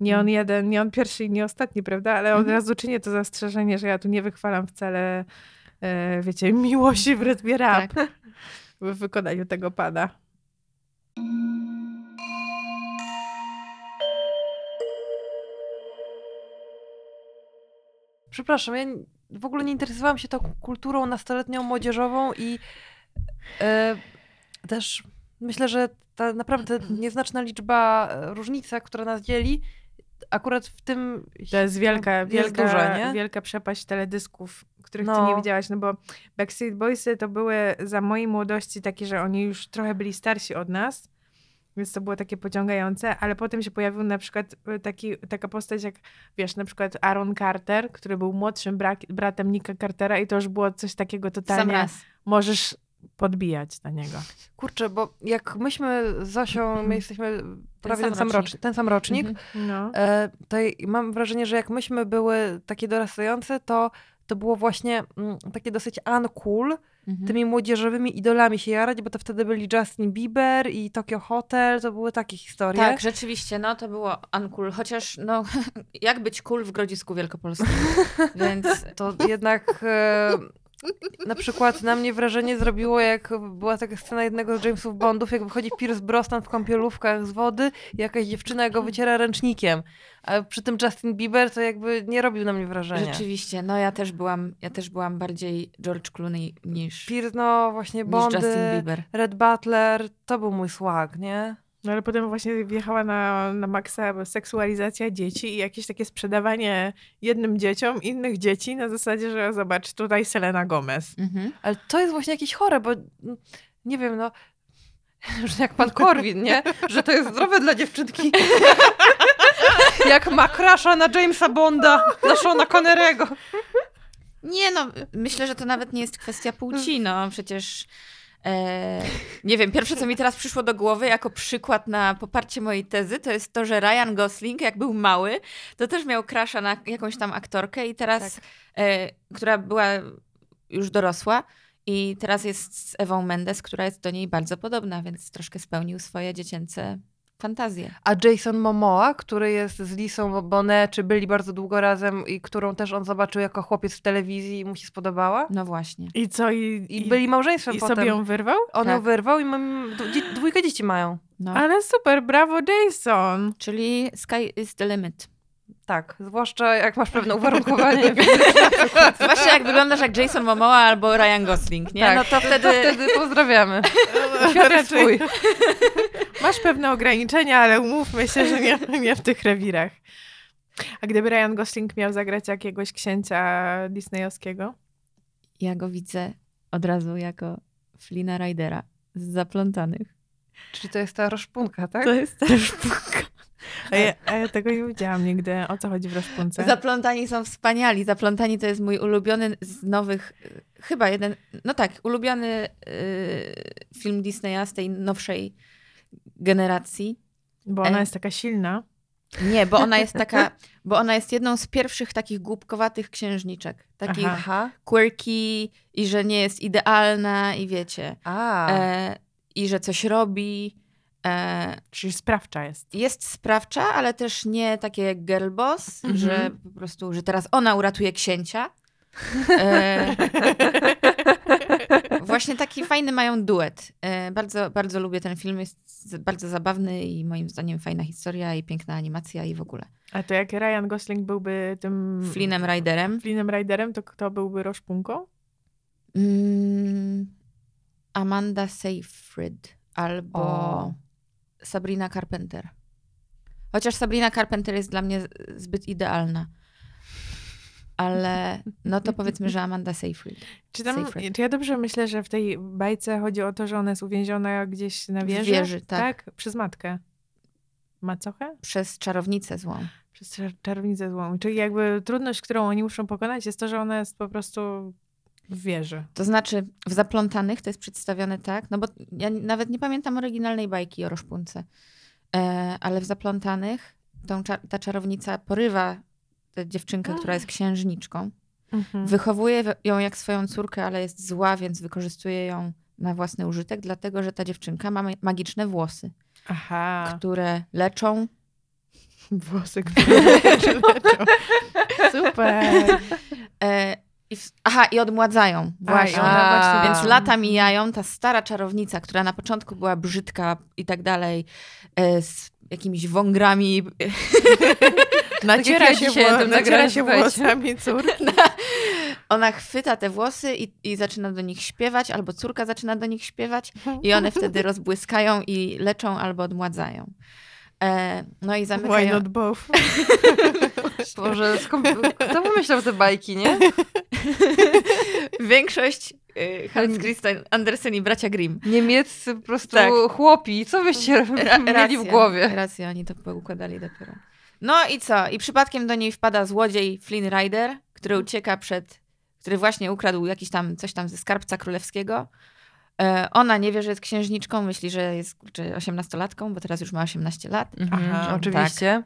Speaker 1: Nie on jeden, nie on pierwszy i nie ostatni, prawda? Ale od
Speaker 3: Mhm.
Speaker 1: razu czynię to zastrzeżenie, że ja tu nie wychwalam wcale, e, wiecie, miłości w rytmie rap
Speaker 3: Tak. *laughs*
Speaker 1: w wykonaniu tego pana.
Speaker 2: Przepraszam, ja w ogóle nie interesowałam się tą kulturą nastoletnią, młodzieżową i e, też myślę, że ta naprawdę *clears throat* nieznaczna liczba, e, różnica, która nas dzieli, akurat w tym
Speaker 1: To jest wielka,
Speaker 2: jest
Speaker 1: wielka,
Speaker 2: duża,
Speaker 1: wielka przepaść teledysków, których ty
Speaker 2: No.
Speaker 1: nie widziałaś, no bo Backstreet Boysy to były za mojej młodości takie, że oni już trochę byli starsi od nas, więc to było takie pociągające, ale potem się pojawił na przykład y, taki, taka postać jak, wiesz, na przykład Aaron Carter, który był młodszym brak, bratem Nicka Cartera i to już było coś takiego
Speaker 3: Sam
Speaker 1: totalnie,
Speaker 3: raz.
Speaker 1: możesz podbijać na niego.
Speaker 2: Kurczę, bo jak myśmy z Zosią, my jesteśmy prawie ten sam,
Speaker 3: rocznik.
Speaker 2: rocznik, ten sam rocznik,
Speaker 3: Mhm.
Speaker 1: No.
Speaker 2: e, to mam wrażenie, że jak myśmy były takie dorastające, to to było właśnie mm, takie dosyć uncool,
Speaker 3: Mhm.
Speaker 2: tymi młodzieżowymi idolami się jarać, bo to wtedy byli Justin Bieber i Tokyo Hotel, to były takie historie.
Speaker 3: Tak, rzeczywiście, no to było uncool, chociaż no, *laughs* jak być cool w Grodzisku Wielkopolskim, *laughs* więc
Speaker 2: To jednak e, na przykład na mnie wrażenie zrobiło, jak była taka scena jednego z Jamesów Bondów, jak wychodzi Pierce Brosnan w kąpielówkach z wody i jakaś dziewczyna go wyciera ręcznikiem. A przy tym Justin Bieber to jakby nie robił na mnie wrażenia.
Speaker 3: rzeczywiście, no ja też byłam, ja też byłam bardziej George Clooney niż,
Speaker 2: Pierce, no właśnie Bondy,
Speaker 3: Justin Bieber.
Speaker 2: Red Butler, to był mój swag, nie?
Speaker 1: No ale potem właśnie wjechała na, na maksa seksualizacja dzieci i jakieś takie sprzedawanie jednym dzieciom innych dzieci na zasadzie, że zobacz, tutaj Selena Gomez.
Speaker 3: Mhm.
Speaker 2: Ale to jest właśnie jakieś chore, bo mm, nie wiem, no *laughs* że jak pan Korwin, nie? Że to jest zdrowe dla dziewczynki. *laughs* jak ma crusha na Jamesa Bonda, na Shona Connerego.
Speaker 3: Nie no, myślę, że to nawet nie jest kwestia płci, no przecież e, nie wiem, pierwsze co mi teraz przyszło do głowy jako przykład na poparcie mojej tezy, to jest to, że Ryan Gosling jak był mały, to też miał crusha na jakąś tam aktorkę i teraz, e, która była już dorosła i teraz jest z Ewą Mendes, która jest do niej bardzo podobna, więc troszkę spełnił swoje dziecięce fantazje.
Speaker 2: A Jason Momoa, który jest z Lisą Bonet, czy byli bardzo długo razem i którą też on zobaczył jako chłopiec w telewizji i mu się spodobała?
Speaker 3: No właśnie.
Speaker 1: I co? I,
Speaker 2: I byli małżeństwem
Speaker 1: i
Speaker 2: potem.
Speaker 1: sobie ją wyrwał?
Speaker 2: On ją
Speaker 3: Tak.
Speaker 2: wyrwał i mam, dwójkę dzieci mają.
Speaker 3: No.
Speaker 1: Ale super, brawo Jason!
Speaker 3: Czyli sky is the limit.
Speaker 2: Tak, zwłaszcza jak masz pewne uwarunkowania. *laughs*
Speaker 3: Zwłaszcza jak wyglądasz jak Jason Momoa albo Ryan Gosling, nie?
Speaker 2: Tak,
Speaker 3: no to wtedy...
Speaker 2: to wtedy pozdrawiamy. *laughs* Świat jest swój.
Speaker 1: Masz pewne ograniczenia, ale umówmy się, że nie, *laughs* nie w tych rewirach. A gdyby Ryan Gosling miał zagrać jakiegoś księcia disneyowskiego?
Speaker 3: Ja go widzę od razu jako Flina Ridera z Zaplątanych.
Speaker 2: Czyli to jest ta roszpunka, tak?
Speaker 3: To jest ta szpuka.
Speaker 1: A ja, *laughs* a ja tego nie widziałam nigdy. O co chodzi w Rozpunce?
Speaker 3: Zaplątani są wspaniali. Zaplątani to jest mój ulubiony z nowych, y, chyba jeden, no tak, ulubiony y, film Disneya z tej nowszej generacji.
Speaker 1: Bo ona
Speaker 3: E.
Speaker 1: jest taka silna.
Speaker 3: Nie, bo ona jest taka, *laughs* bo ona jest jedną z pierwszych takich głupkowatych księżniczek. Takich.
Speaker 1: Aha.
Speaker 3: quirky i że nie jest idealna i wiecie.
Speaker 2: A.
Speaker 3: E, I że coś robi. E,
Speaker 1: Czyli sprawcza jest.
Speaker 3: jest sprawcza, ale też nie takie jak girl boss,
Speaker 1: Mhm.
Speaker 3: że po prostu, że teraz ona uratuje księcia. E, *laughs* właśnie taki fajny mają duet. E, bardzo, bardzo lubię ten film, jest bardzo zabawny i moim zdaniem fajna historia i piękna animacja i w ogóle.
Speaker 1: A to jak Ryan Gosling byłby tym...
Speaker 3: Flynnem Riderem.
Speaker 1: Flynnem Riderem, to kto byłby Roszpunką?
Speaker 3: Mm, Amanda Seyfried albo
Speaker 2: O.
Speaker 3: Sabrina Carpenter. Chociaż Sabrina Carpenter jest dla mnie zbyt idealna. Ale no to powiedzmy, że Amanda Seyfried.
Speaker 1: Czy, tam,
Speaker 3: Seyfried.
Speaker 1: czy ja dobrze myślę, że w tej bajce chodzi o to, że ona jest uwięziona gdzieś na
Speaker 3: W
Speaker 1: wieży?
Speaker 3: wieży, tak.
Speaker 1: Przez matkę. Macochę?
Speaker 3: Przez czarownicę złą.
Speaker 1: Przez czar- czarownicę złą. Czyli jakby trudność, którą oni muszą pokonać jest to, że ona jest po prostu w wieży.
Speaker 3: To znaczy, w Zaplątanych to jest przedstawione tak, no bo ja nawet nie pamiętam oryginalnej bajki o Roszpunce, e, ale w Zaplątanych tą, ta czarownica porywa tę dziewczynkę, która jest księżniczką,
Speaker 1: Mhm.
Speaker 3: wychowuje ją jak swoją córkę, ale jest zła, więc wykorzystuje ją na własny użytek, dlatego że ta dziewczynka ma ma- magiczne włosy,
Speaker 1: Aha.
Speaker 3: które leczą.
Speaker 1: Włosy, które *laughs* leczą. Super.
Speaker 3: E, i w, aha, i odmładzają. Właśnie.
Speaker 1: ona właśnie-
Speaker 3: Więc lata mijają, ta stara czarownica, która na początku była brzydka i tak dalej, e, z jakimiś wągrami. *laughs*
Speaker 1: Naciera się,
Speaker 2: dzisiaj
Speaker 1: wło- naciera się włosami córki. *laughs*
Speaker 3: Ona chwyta te włosy i, i zaczyna do nich śpiewać, albo córka zaczyna do nich śpiewać, i one *laughs* wtedy rozbłyskają i leczą albo odmładzają. E, no i
Speaker 1: Why
Speaker 3: zamykają.
Speaker 1: not both?
Speaker 2: Boże, skąd, kto wymyślał te bajki, nie? *laughs*
Speaker 3: Większość y, Hans Christian Andersen i bracia Grimm.
Speaker 2: Niemieccy po prostu
Speaker 3: Tak.
Speaker 2: chłopi. Co wyście
Speaker 3: Ra-
Speaker 2: mieli
Speaker 3: racja,
Speaker 2: w głowie?
Speaker 3: Racja, oni to poukładali dopiero. No i co? I przypadkiem do niej wpada złodziej Flynn Rider, który ucieka przed, który właśnie ukradł jakiś tam, coś tam ze skarbca królewskiego. E, ona nie wie, że jest księżniczką, myśli, że jest 18-latką, bo teraz już ma 18 lat.
Speaker 2: Mhm,
Speaker 1: Aha,
Speaker 2: oczywiście.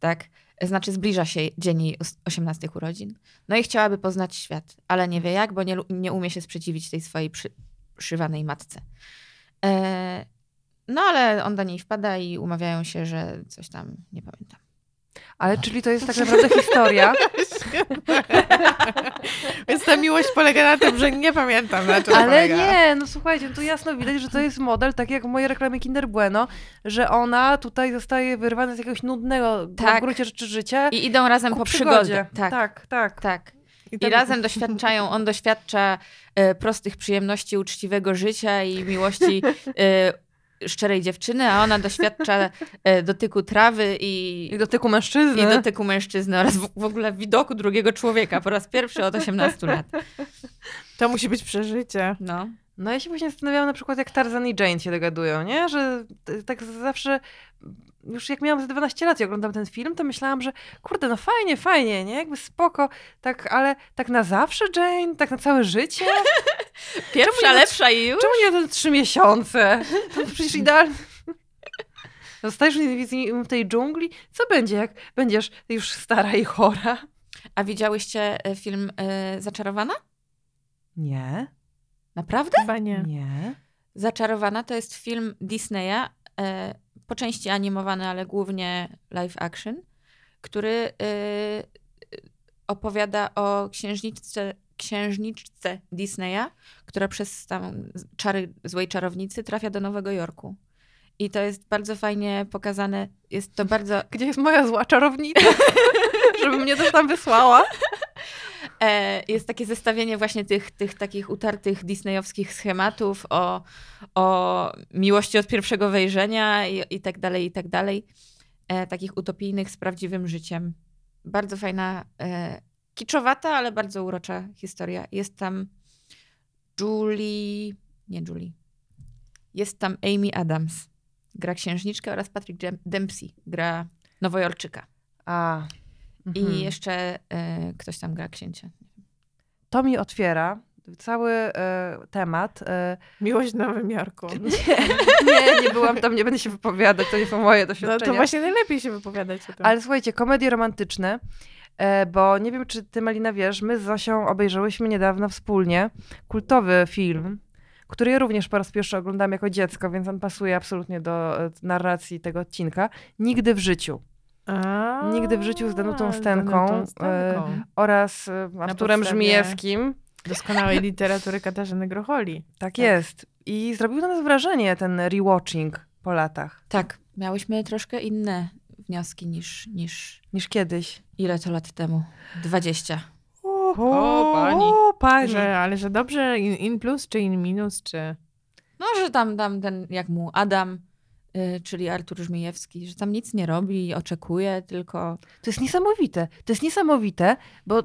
Speaker 3: Tak. Znaczy zbliża się dzień jej os- 18 urodzin. No i chciałaby poznać świat, ale nie wie jak, bo nie, nie umie się sprzeciwić tej swojej przy, matce. E, no ale on do niej wpada i umawiają się, że coś tam, nie pamiętam.
Speaker 2: Ale czyli to jest tak naprawdę historia. *laughs*
Speaker 1: Więc ta miłość polega na tym, że nie pamiętam na czym
Speaker 2: Ale
Speaker 1: polega.
Speaker 2: nie, no słuchajcie, tu jasno widać, że to jest model, tak jak w mojej reklamie Kinder Bueno, że ona tutaj zostaje wyrwana z jakiegoś nudnego
Speaker 3: Tak.
Speaker 2: w gruncie rzeczy życia.
Speaker 3: I idą razem po
Speaker 2: przygodzie.
Speaker 3: przygodzie. Tak, tak.
Speaker 2: tak, tak.
Speaker 3: I,
Speaker 1: tam-
Speaker 3: razem doświadczają, on doświadcza e, prostych przyjemności uczciwego życia i miłości e, szczerej dziewczyny, a ona doświadcza e, dotyku trawy i,
Speaker 2: I dotyku mężczyzny.
Speaker 3: i dotyku mężczyzny oraz w, w ogóle widoku drugiego człowieka po raz pierwszy od 18 lat.
Speaker 1: To musi być przeżycie.
Speaker 3: No.
Speaker 2: No ja się właśnie zastanawiałam na przykład, jak Tarzan i Jane się dogadują, nie? Że tak zawsze, już jak miałam ze 12 lat i oglądam ten film, to myślałam, że kurde, no fajnie, fajnie, nie? Jakby spoko, tak, ale tak na zawsze Jane? Tak na całe życie? *laughs*
Speaker 3: Pierwsza,
Speaker 2: nie
Speaker 3: lepsza i już?
Speaker 2: Czemu nie na trzy miesiące? To przecież idealnie. *laughs* Zostajesz w tej dżungli? Co będzie, jak będziesz już stara i chora?
Speaker 3: A widziałyście e, film e, Zaczarowana?
Speaker 2: Nie,
Speaker 3: Naprawdę?
Speaker 1: Chyba nie.
Speaker 2: nie.
Speaker 3: Zaczarowana to jest film Disneya, e, po części animowany, ale głównie live action, który e, opowiada o księżniczce, księżniczce Disneya, która przez tam czary złej czarownicy trafia do Nowego Jorku. I to jest bardzo fajnie pokazane. Jest to bardzo.
Speaker 2: Gdzie jest moja zła czarownica? *laughs* Żeby mnie też tam wysłała.
Speaker 3: E, jest takie zestawienie właśnie tych, tych takich utartych disneyowskich schematów o, o miłości od pierwszego wejrzenia i, i tak dalej, i tak dalej. E, takich utopijnych z prawdziwym życiem. Bardzo fajna, e, kiczowata, ale bardzo urocza historia. Jest tam Julie, nie Julie, jest tam Amy Adams, gra księżniczkę oraz Patrick Dempsey, gra Nowojorczyka.
Speaker 2: A.
Speaker 3: I
Speaker 2: mhm.
Speaker 3: jeszcze e, ktoś tam gra księcia.
Speaker 2: To mi otwiera cały e, temat. E,
Speaker 1: Miłość w Nowym Jorku.
Speaker 2: nie, nie, nie byłam tam, nie będę się wypowiadać, to nie są moje
Speaker 1: No
Speaker 2: doświadczenia.
Speaker 1: to właśnie najlepiej się wypowiadać o tym.
Speaker 2: Ale słuchajcie, komedie romantyczne, e, bo nie wiem, czy ty, Malina, wiesz, my z Zosią obejrzałyśmy niedawno wspólnie kultowy film, który ja również po raz pierwszy oglądam jako dziecko, więc on pasuje absolutnie do narracji tego odcinka. Nigdy w życiu.
Speaker 1: A,
Speaker 2: Nigdy w życiu z Danutą Stenką,
Speaker 1: Danutą Stenką.
Speaker 2: oraz e, Arturem Żmijewskim.
Speaker 1: Doskonałej literatury Katarzyny Grocholi.
Speaker 2: Tak, jest. I zrobił na nas wrażenie ten rewatching po latach,
Speaker 3: Tak, miałyśmy troszkę inne wnioski niż, niż
Speaker 2: niż kiedyś.
Speaker 3: ile to lat temu? 20.
Speaker 1: O, pani.
Speaker 2: O, pani.
Speaker 1: Że, ale że dobrze in, in plus czy in minus, czy...
Speaker 3: No, że tam, tam ten, jak mu Adam, y, czyli Artur Żmijewski, że tam nic nie robi, oczekuje, tylko
Speaker 2: To jest niesamowite. To jest niesamowite, bo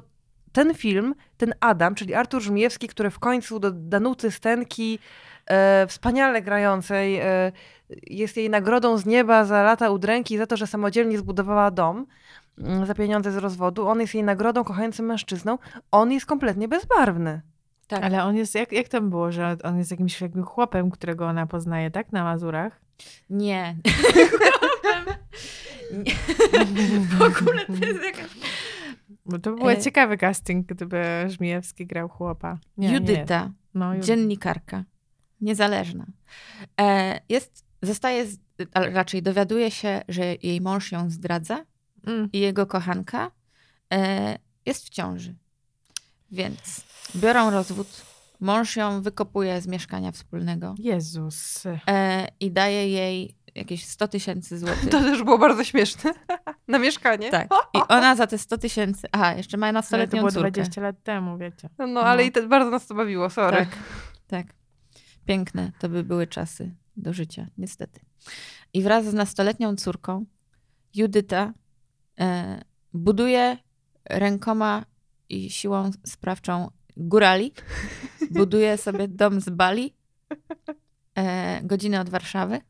Speaker 2: ten film, ten Adam, czyli Artur Żmijewski, który w końcu do Danuty Stenki, e, wspaniale grającej, e, jest jej nagrodą z nieba za lata udręki, za to, że samodzielnie zbudowała dom mm, za pieniądze z rozwodu. On jest jej nagrodą, kochającym mężczyzną. On jest kompletnie bezbarwny.
Speaker 3: Tak.
Speaker 1: Ale on jest, jak, jak tam było, że on jest jakimś jakby chłopem, którego ona poznaje, tak? Na Mazurach?
Speaker 3: Nie. nie. *laughs* W ogóle to jest jakaś...
Speaker 1: Bo to był
Speaker 3: E.
Speaker 1: ciekawy casting, gdyby Żmijewski grał chłopa. Nie, Nie.
Speaker 3: Judyta,
Speaker 1: No, Jud-
Speaker 3: dziennikarka, niezależna. E, jest, zostaje, z, a raczej dowiaduje się, że jej mąż ją zdradza
Speaker 1: Mm.
Speaker 3: i jego kochanka e, jest w ciąży. Więc biorą rozwód, mąż ją wykopuje z mieszkania wspólnego
Speaker 1: Jezus.
Speaker 3: e, i daje jej jakieś 100 tysięcy złotych.
Speaker 2: To też było bardzo śmieszne. *laughs* Na mieszkanie.
Speaker 3: Tak. I ona za te 100 tysięcy. Aha, jeszcze ma
Speaker 1: Ale to
Speaker 3: nastoletnią
Speaker 1: było
Speaker 3: córkę.
Speaker 1: 20 lat temu, wiecie.
Speaker 2: No, no ale i te, bardzo nas to bawiło, sorry.
Speaker 3: Tak, tak. Piękne to by były czasy do życia, niestety. I wraz z nastoletnią córką Judyta e, buduje rękoma i siłą sprawczą górali. Buduje sobie dom z Bali, e, godzinę od Warszawy.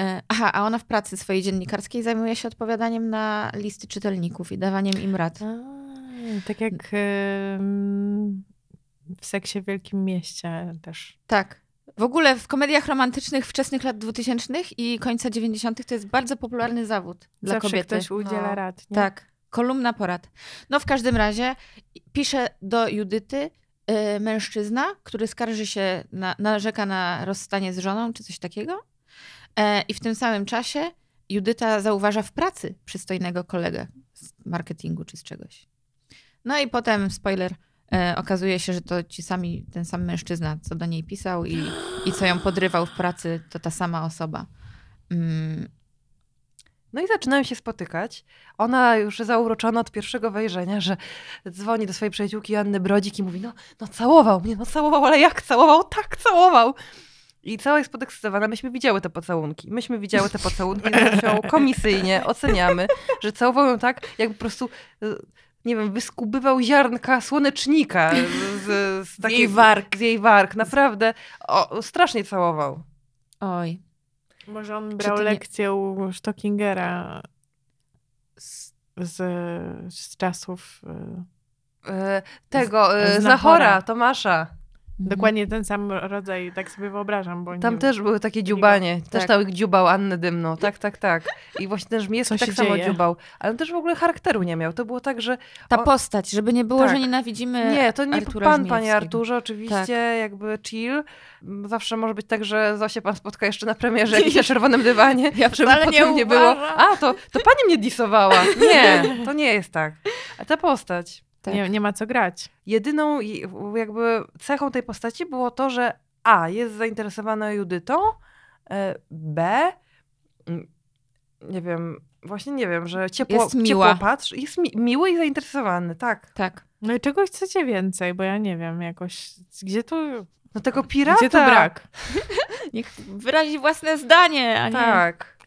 Speaker 3: E, aha, a ona w pracy swojej dziennikarskiej zajmuje się odpowiadaniem na listy czytelników i dawaniem im rad.
Speaker 1: A, tak jak w seksie w Wielkim Mieście też.
Speaker 3: Tak. W ogóle w komediach romantycznych wczesnych lat 2000 i końca 90. to jest bardzo popularny zawód dla
Speaker 1: Zawsze
Speaker 3: kobiety.
Speaker 1: ktoś udziela
Speaker 2: No.
Speaker 1: rad. Nie?
Speaker 3: Tak. Kolumna porad. No w każdym razie pisze do Judyty y, mężczyzna, który skarży się, na, narzeka na rozstanie z żoną czy coś takiego. E, I w tym samym czasie Judyta zauważa w pracy przystojnego kolegę z marketingu czy z czegoś. No i potem, spoiler, e, okazuje się, że to ci sami, ten sam mężczyzna, co do niej pisał i, i co ją podrywał w pracy, to ta sama osoba.
Speaker 2: No i zaczynają się spotykać. Ona już zauroczona od pierwszego wejrzenia, że dzwoni do swojej przyjaciółki Anny Brodzik i mówi, no, no całował mnie, no całował, ale jak całował? Tak, całował. I cała jest podekscytowana. Myśmy widziały te pocałunki. Myśmy widziały te pocałunki z Zosią komisyjnie. Oceniamy, że całował ją tak, jakby po prostu, y, nie wiem, wyskubywał ziarnka słonecznika z, z, z, takiej-
Speaker 3: jej warg.
Speaker 2: Z jej warg. Naprawdę o, strasznie całował.
Speaker 3: Oj.
Speaker 1: Może on brał
Speaker 3: nie-
Speaker 1: lekcję u Stockingera z, z, z czasów. y,
Speaker 2: E, tego,
Speaker 1: Z- z
Speaker 2: Znachora,
Speaker 1: Nachora.
Speaker 2: Tomasza.
Speaker 3: Mhm.
Speaker 1: Dokładnie ten sam rodzaj, tak sobie wyobrażam. Bo
Speaker 2: Tam
Speaker 1: nie,
Speaker 2: też były takie dziubanie. Też
Speaker 3: Tak.
Speaker 2: tam dziubał Annę Dymną. Tak, tak, tak. I właśnie ten Żmijewski tak samo dziubał. Ale on też w ogóle charakteru nie miał. To było tak, że
Speaker 3: Ta
Speaker 2: O-
Speaker 3: postać, żeby nie było,
Speaker 2: Tak.
Speaker 3: że nienawidzimy
Speaker 2: nie, to nie
Speaker 3: Artura
Speaker 2: pan, panie. Arturze, oczywiście,
Speaker 3: Tak.
Speaker 2: jakby chill. Zawsze może być tak, że Zosię pan spotka jeszcze na premierze jakiś na *laughs* czerwonym dywanie,
Speaker 3: Ja
Speaker 2: żeby
Speaker 3: nie
Speaker 2: potem nie było.
Speaker 3: uważam.
Speaker 2: A, to, to pani mnie disowała. Nie, to nie jest tak. A ta postać.
Speaker 3: Tak.
Speaker 1: nie, nie ma co grać.
Speaker 2: jedyną jakby cechą tej postaci było to, że A jest zainteresowana Judytą, e, B nie wiem, właśnie nie wiem, że ciepło,
Speaker 3: Jest miła.
Speaker 2: ciepło patrzy, jest mi, miły i zainteresowany, tak.
Speaker 3: Tak.
Speaker 1: No i czegoś chcecie więcej, bo ja nie wiem, jakoś. Gdzie tu.
Speaker 2: No tego pirata.
Speaker 1: Gdzie tu brak? *laughs*
Speaker 3: Niech wyrazi własne zdanie, a nie...
Speaker 2: Tak.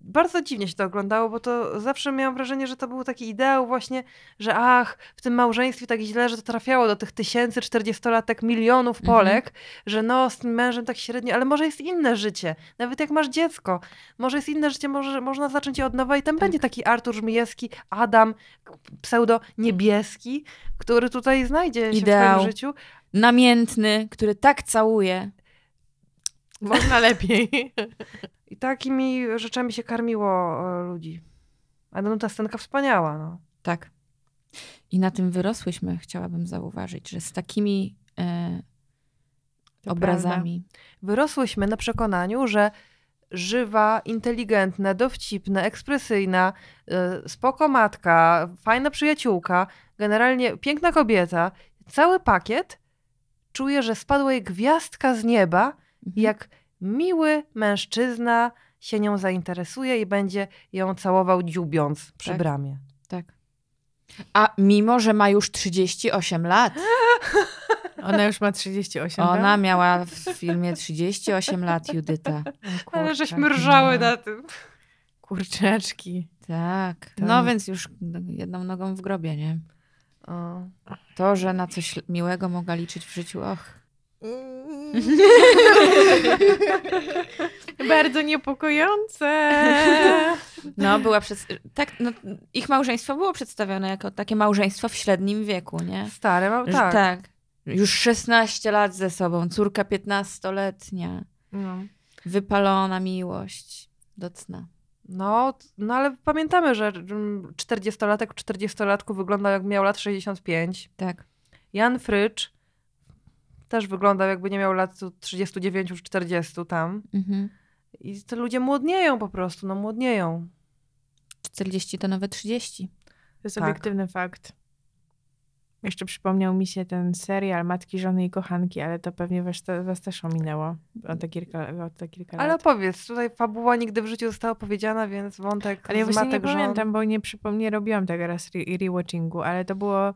Speaker 2: Bardzo dziwnie się to oglądało, bo to zawsze miałam wrażenie, że to był taki ideał właśnie, że ach, w tym małżeństwie tak źle, że to trafiało do tych tysięcy, czterdziestolatek, milionów
Speaker 3: Mhm.
Speaker 2: Polek, że no z tym mężem tak średnio, ale może jest inne życie. Nawet jak masz dziecko, może jest inne życie, może można zacząć je od nowa i tam
Speaker 3: Tak.
Speaker 2: będzie taki Artur Żmijewski, Adam, pseudo niebieski, który tutaj znajdzie się w
Speaker 3: Ideał.
Speaker 2: swoim życiu.
Speaker 3: Namiętny, który tak całuje.
Speaker 1: Można lepiej. *laughs*
Speaker 2: I takimi rzeczami się karmiło e, ludzi. A no ta scenka wspaniała, no.
Speaker 3: Tak. I na tym wyrosłyśmy, chciałabym zauważyć, że z takimi e, obrazami.
Speaker 2: Wyrosłyśmy na przekonaniu, że żywa, inteligentna, dowcipna, ekspresyjna, e, spoko matka, fajna przyjaciółka, generalnie piękna kobieta, cały pakiet czuje, że spadła jej gwiazdka z nieba,
Speaker 3: Mhm.
Speaker 2: jak miły mężczyzna się nią zainteresuje i będzie ją całował dziubiąc przy
Speaker 3: Tak.
Speaker 2: bramie.
Speaker 3: Tak. A mimo, że ma już 38 lat, *laughs*
Speaker 1: Ona już ma 38.
Speaker 3: ona
Speaker 1: tak?
Speaker 3: miała w filmie 38 lat, Judyta.
Speaker 1: O *laughs*
Speaker 2: Ale żeśmy rżały
Speaker 1: no.
Speaker 2: na tym.
Speaker 1: Kurczaczki.
Speaker 3: Tak.
Speaker 1: Tak.
Speaker 3: No więc już jedną nogą w grobie, nie?
Speaker 2: O.
Speaker 3: To, że na coś miłego mogła liczyć w życiu, och. *laughs*
Speaker 1: Bardzo niepokojące.
Speaker 3: No, była przez... Tak, no, ich małżeństwo było przedstawione jako takie małżeństwo w średnim wieku, nie?
Speaker 2: Stare, ma...
Speaker 3: Że,
Speaker 2: tak.
Speaker 3: tak. Już 16 lat ze sobą, córka 15-letnia,
Speaker 1: No.
Speaker 3: wypalona miłość do cna.
Speaker 2: No, no ale pamiętamy, że mm, 40-latek w 40-latku wyglądał jak miał lat 65.
Speaker 3: Tak.
Speaker 2: Jan Frycz też wyglądał jakby nie miał lat 39 czy 40 tam.
Speaker 3: Mhm.
Speaker 2: I te ludzie młodnieją po prostu, no młodnieją.
Speaker 3: 40 to nowe 30.
Speaker 1: To jest
Speaker 2: Tak.
Speaker 1: obiektywny fakt. Jeszcze przypomniał mi się ten serial Matki, Żony i Kochanki, ale to pewnie was, te, was też ominęło o te kilka, o te kilka
Speaker 2: Ale
Speaker 1: lat.
Speaker 2: powiedz, tutaj fabuła nigdy w życiu została powiedziana, więc wątek
Speaker 1: Ale ja właśnie nie
Speaker 2: matek żon...
Speaker 1: pamiętam, bo nie, przypom- nie robiłam tego raz re- rewatchingu, ale to było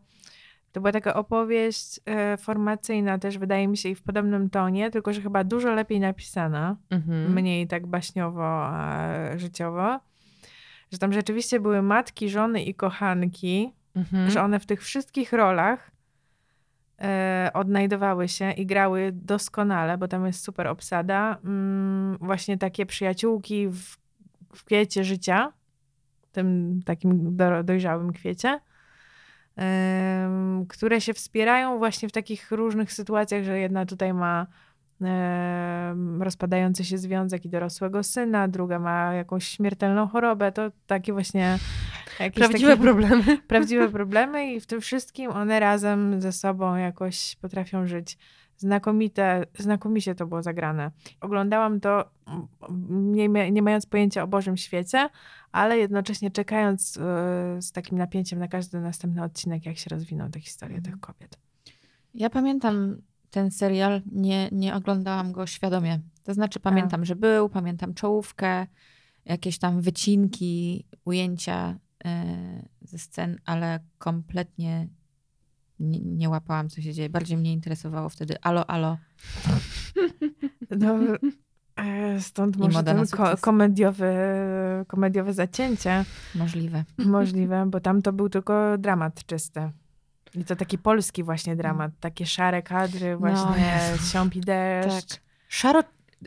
Speaker 1: to była taka opowieść e, formacyjna też, wydaje mi się, i w podobnym tonie, tylko że chyba dużo lepiej napisana,
Speaker 2: Mhm.
Speaker 1: mniej tak baśniowo, e, życiowo. Że tam rzeczywiście były matki, żony i kochanki,
Speaker 2: Mhm.
Speaker 1: że one w tych wszystkich rolach e, odnajdowały się i grały doskonale, bo tam jest super obsada. Mm, właśnie takie przyjaciółki w, w kwiecie życia, tym takim do, dojrzałym kwiecie, które się wspierają właśnie w takich różnych sytuacjach, że jedna tutaj ma rozpadający się związek i dorosłego syna, druga ma jakąś śmiertelną chorobę. To takie właśnie
Speaker 2: Prawdziwe
Speaker 1: takie
Speaker 2: problemy. *laughs*
Speaker 1: prawdziwe problemy i w tym wszystkim one razem ze sobą jakoś potrafią żyć. Znakomite, znakomicie to było zagrane. Oglądałam to mm, nie, nie mając pojęcia o Bożym świecie, ale jednocześnie czekając e, z takim napięciem na każdy następny odcinek, jak się rozwiną te historie
Speaker 3: Mhm.
Speaker 1: tych kobiet.
Speaker 3: Ja pamiętam ten serial, nie, nie oglądałam go świadomie. To znaczy pamiętam, że był, pamiętam czołówkę, jakieś tam wycinki, ujęcia e, ze scen, ale kompletnie nie, nie łapałam, co się dzieje. Bardziej mnie interesowało wtedy alo, alo.
Speaker 1: No, e, stąd może ten ko- komediowy, komediowe zacięcie.
Speaker 3: Możliwe. *laughs*
Speaker 1: Możliwe, bo tam to był tylko dramat czysty. I to taki polski właśnie dramat. Takie szare kadry, właśnie *laughs*
Speaker 3: Jezu.
Speaker 1: siąp i deszcz.
Speaker 3: Tak. Szaro,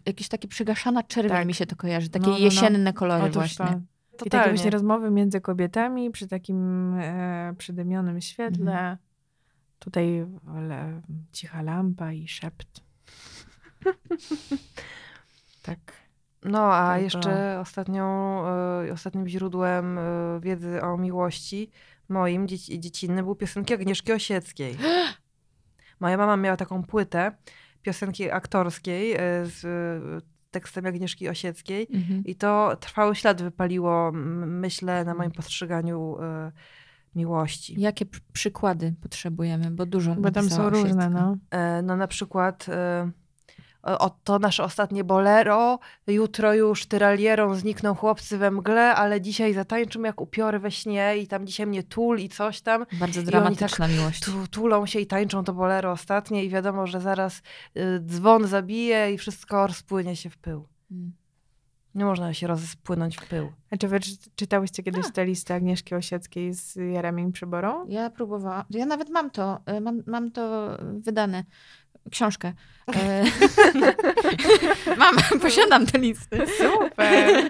Speaker 3: jakieś takie przygaszana czerwień
Speaker 1: Tak.
Speaker 3: mi się to kojarzy. Takie
Speaker 1: No, no, no.
Speaker 3: jesienne kolory
Speaker 1: Otóż
Speaker 3: właśnie.
Speaker 1: to. I takie
Speaker 2: Totalnie.
Speaker 1: właśnie rozmowy między kobietami przy takim e, przydymionym świetle.
Speaker 3: Mhm.
Speaker 1: Tutaj cicha lampa i szept. *laughs* tak.
Speaker 2: No, a
Speaker 1: Tylko-
Speaker 2: jeszcze ostatnią, e, ostatnim źródłem e, wiedzy o miłości moim dzieci, dziecinnym był piosenki Agnieszki Osieckiej. *gasps* Moja mama miała taką płytę piosenki aktorskiej e, z e, tekstem Agnieszki Osieckiej
Speaker 3: Mhm.
Speaker 2: i to trwały ślad wypaliło, myślę, na moim postrzeganiu e, miłości.
Speaker 3: Jakie pr- przykłady potrzebujemy? Bo dużo
Speaker 1: Bo tam są różne, no.
Speaker 2: E, No na przykład e, o, to nasze ostatnie bolero, jutro już tyralierą znikną chłopcy we mgle, ale dzisiaj zatańczą jak upiory we śnie i tam dzisiaj mnie tul i coś tam.
Speaker 3: Bardzo dramatyczna miłość.
Speaker 2: Tu, tulą się i tańczą to bolero ostatnie i wiadomo, że zaraz y, dzwon zabije i wszystko rozpłynie się w pył.
Speaker 3: Mm.
Speaker 2: Nie można się rozpłynąć w pył.
Speaker 1: A czy wy czy- czytałyście kiedyś tę listę Agnieszki Osieckiej z Jeremim Przyborą?
Speaker 3: Ja próbowałam. Ja nawet mam to, e, mam, mam to wydane. Książkę. E, *laughs* mam, posiadam te listy.
Speaker 1: Super! *laughs*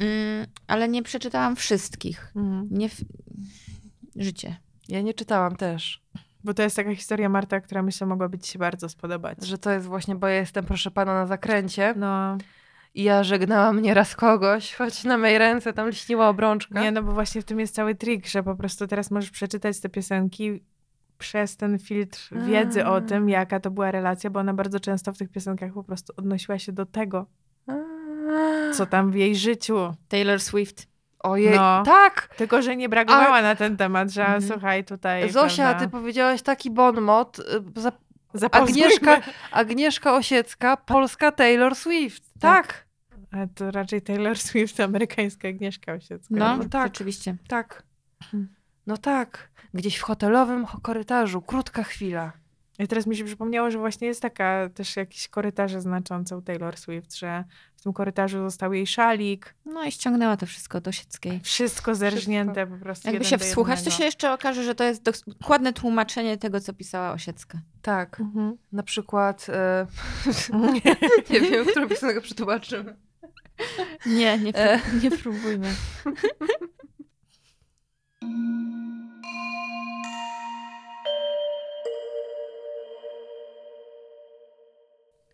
Speaker 3: Mm, ale nie przeczytałam wszystkich.
Speaker 1: Mhm.
Speaker 3: Nie w... Życie.
Speaker 2: Ja nie czytałam też,
Speaker 1: Bo to jest taka historia, Marta, która myślę mogłaby ci się bardzo spodobać.
Speaker 2: że to jest właśnie, bo ja jestem, proszę pana, na zakręcie
Speaker 1: No,
Speaker 2: i ja żegnałam nieraz kogoś, choć na mej ręce tam lśniła obrączka.
Speaker 1: nie, no bo właśnie w tym jest cały trik, że po prostu teraz możesz przeczytać te piosenki przez ten filtr wiedzy o tym,
Speaker 2: A.
Speaker 1: jaka to była relacja, bo ona bardzo często w tych piosenkach po prostu odnosiła się do tego, co tam w jej życiu.
Speaker 3: Taylor Swift.
Speaker 2: Ojej,
Speaker 1: No.
Speaker 2: tak!
Speaker 1: Tylko, że nie bragowała na ten temat, że
Speaker 3: Mhm.
Speaker 1: słuchaj tutaj.
Speaker 2: Zosia,
Speaker 1: prawda,
Speaker 2: ty powiedziałaś taki bon mot. y, Za... Agnieszka, Agnieszka Osiecka, polska Taylor Swift. Tak,
Speaker 1: A to raczej Taylor Swift, amerykańska Agnieszka Osiecka.
Speaker 3: No,
Speaker 2: no tak.
Speaker 3: rzeczywiście.
Speaker 2: tak.
Speaker 1: Mhm.
Speaker 2: No tak. Gdzieś w hotelowym ho- korytarzu, krótka chwila.
Speaker 1: I teraz mi się przypomniało, że właśnie jest taka też jakieś korytarze znaczące u Taylor Swift, że w tym korytarzu został jej szalik,
Speaker 3: No i ściągnęła to wszystko do Sieckiej.
Speaker 1: wszystko zerżnięte po prostu
Speaker 3: Jakby się wsłuchać, to się jeszcze okaże, że to jest dokładne tłumaczenie tego, co pisała Osiecka.
Speaker 2: Tak.
Speaker 1: Mhm.
Speaker 2: Na przykład. E... *laughs* nie wiem, którą piosenkę przetłumaczymy.
Speaker 3: Nie, nie,
Speaker 2: E.
Speaker 3: nie próbujmy.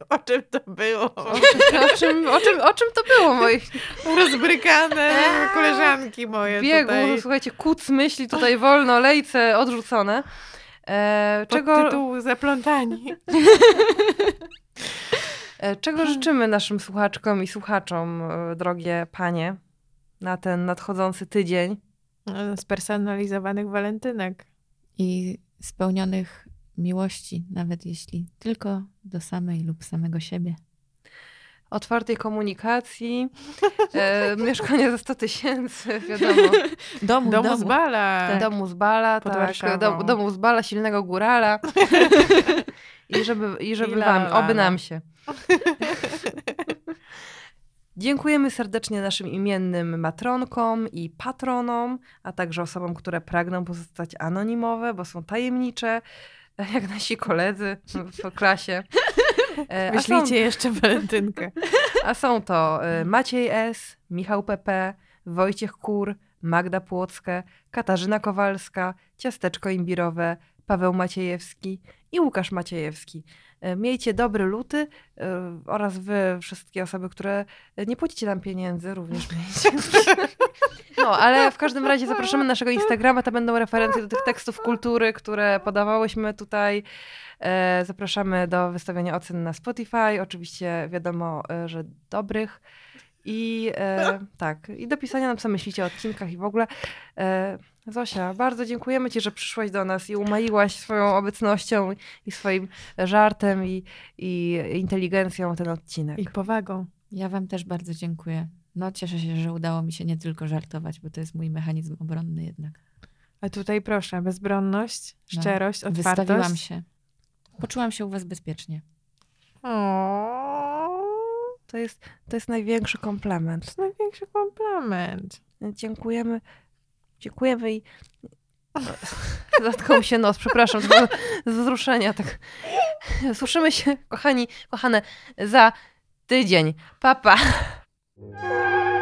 Speaker 1: O czym to było?
Speaker 2: O, czym- o, czym, o, czym, o czym to było, moi
Speaker 1: Rozbrykane koleżanki moje
Speaker 2: biegu?
Speaker 1: tutaj.
Speaker 2: Słuchajcie, kuc myśli tutaj wolno, lejce odrzucone. E, czego,
Speaker 1: Podtytuł Zaplątani. *laughs*
Speaker 2: e, czego życzymy naszym słuchaczkom i słuchaczom, e, drogie panie, na ten nadchodzący tydzień?
Speaker 1: Spersonalizowanych walentynek.
Speaker 3: I spełnionych miłości, nawet jeśli tylko do samej lub samego siebie.
Speaker 2: Otwartej komunikacji, *laughs* e, mieszkanie za 100 tysięcy, wiadomo. *laughs*
Speaker 3: Domu,
Speaker 1: Domu
Speaker 3: domu.
Speaker 1: z bala.
Speaker 3: Tak.
Speaker 2: Domu z bala, tak.
Speaker 1: Warszawą.
Speaker 2: Dom, domu z bala, silnego górala. *laughs* I żeby, i żeby
Speaker 1: I
Speaker 2: wam,
Speaker 1: la, la,
Speaker 2: oby
Speaker 1: la.
Speaker 2: nam się. Dziękujemy serdecznie naszym imiennym matronkom i patronom, a także osobom, które pragną pozostać anonimowe, bo są tajemnicze, *laughs* jak nasi koledzy w klasie. E, a są-
Speaker 1: jeszcze walentynkę. *laughs*
Speaker 2: a są to y, Maciej S., Michał PP, Wojciech Kur, Magda Płockę, Katarzyna Kowalska, Ciasteczko Imbirowe, Paweł Maciejewski i Łukasz Maciejewski. Y, Miejcie dobry luty y, oraz wy, wszystkie osoby, które nie płacicie nam pieniędzy, również miejcie. *laughs* No, ale w każdym razie zapraszamy na naszego Instagrama, to będą referencje do tych tekstów kultury, które podawałyśmy tutaj. E, Zapraszamy do wystawiania ocen na Spotify. Oczywiście wiadomo, e, że dobrych. I e, *laughs* tak, i do pisania nam, co myślicie o odcinkach i w ogóle. E, Zosia, bardzo dziękujemy Ci, że przyszłaś do nas i umaiłaś swoją obecnością i swoim żartem i, i inteligencją ten odcinek.
Speaker 1: I powagą.
Speaker 3: Ja wam też bardzo dziękuję. No cieszę się, że udało mi się nie tylko żartować, bo to jest mój mechanizm obronny jednak.
Speaker 1: A tutaj proszę, bezbronność,
Speaker 3: No,
Speaker 1: szczerość, otwartość.
Speaker 3: Wystawiłam się. Poczułam się u was bezpiecznie.
Speaker 1: O,
Speaker 2: To jest, to jest największy
Speaker 1: to
Speaker 2: komplement.
Speaker 1: jest największy komplement.
Speaker 2: Dziękujemy. Dziękujemy i. *laughs* Zatkał mi się nos, przepraszam, z wzruszenia. Tak. Słyszymy się, kochani, kochane, za tydzień. Papa. Pa.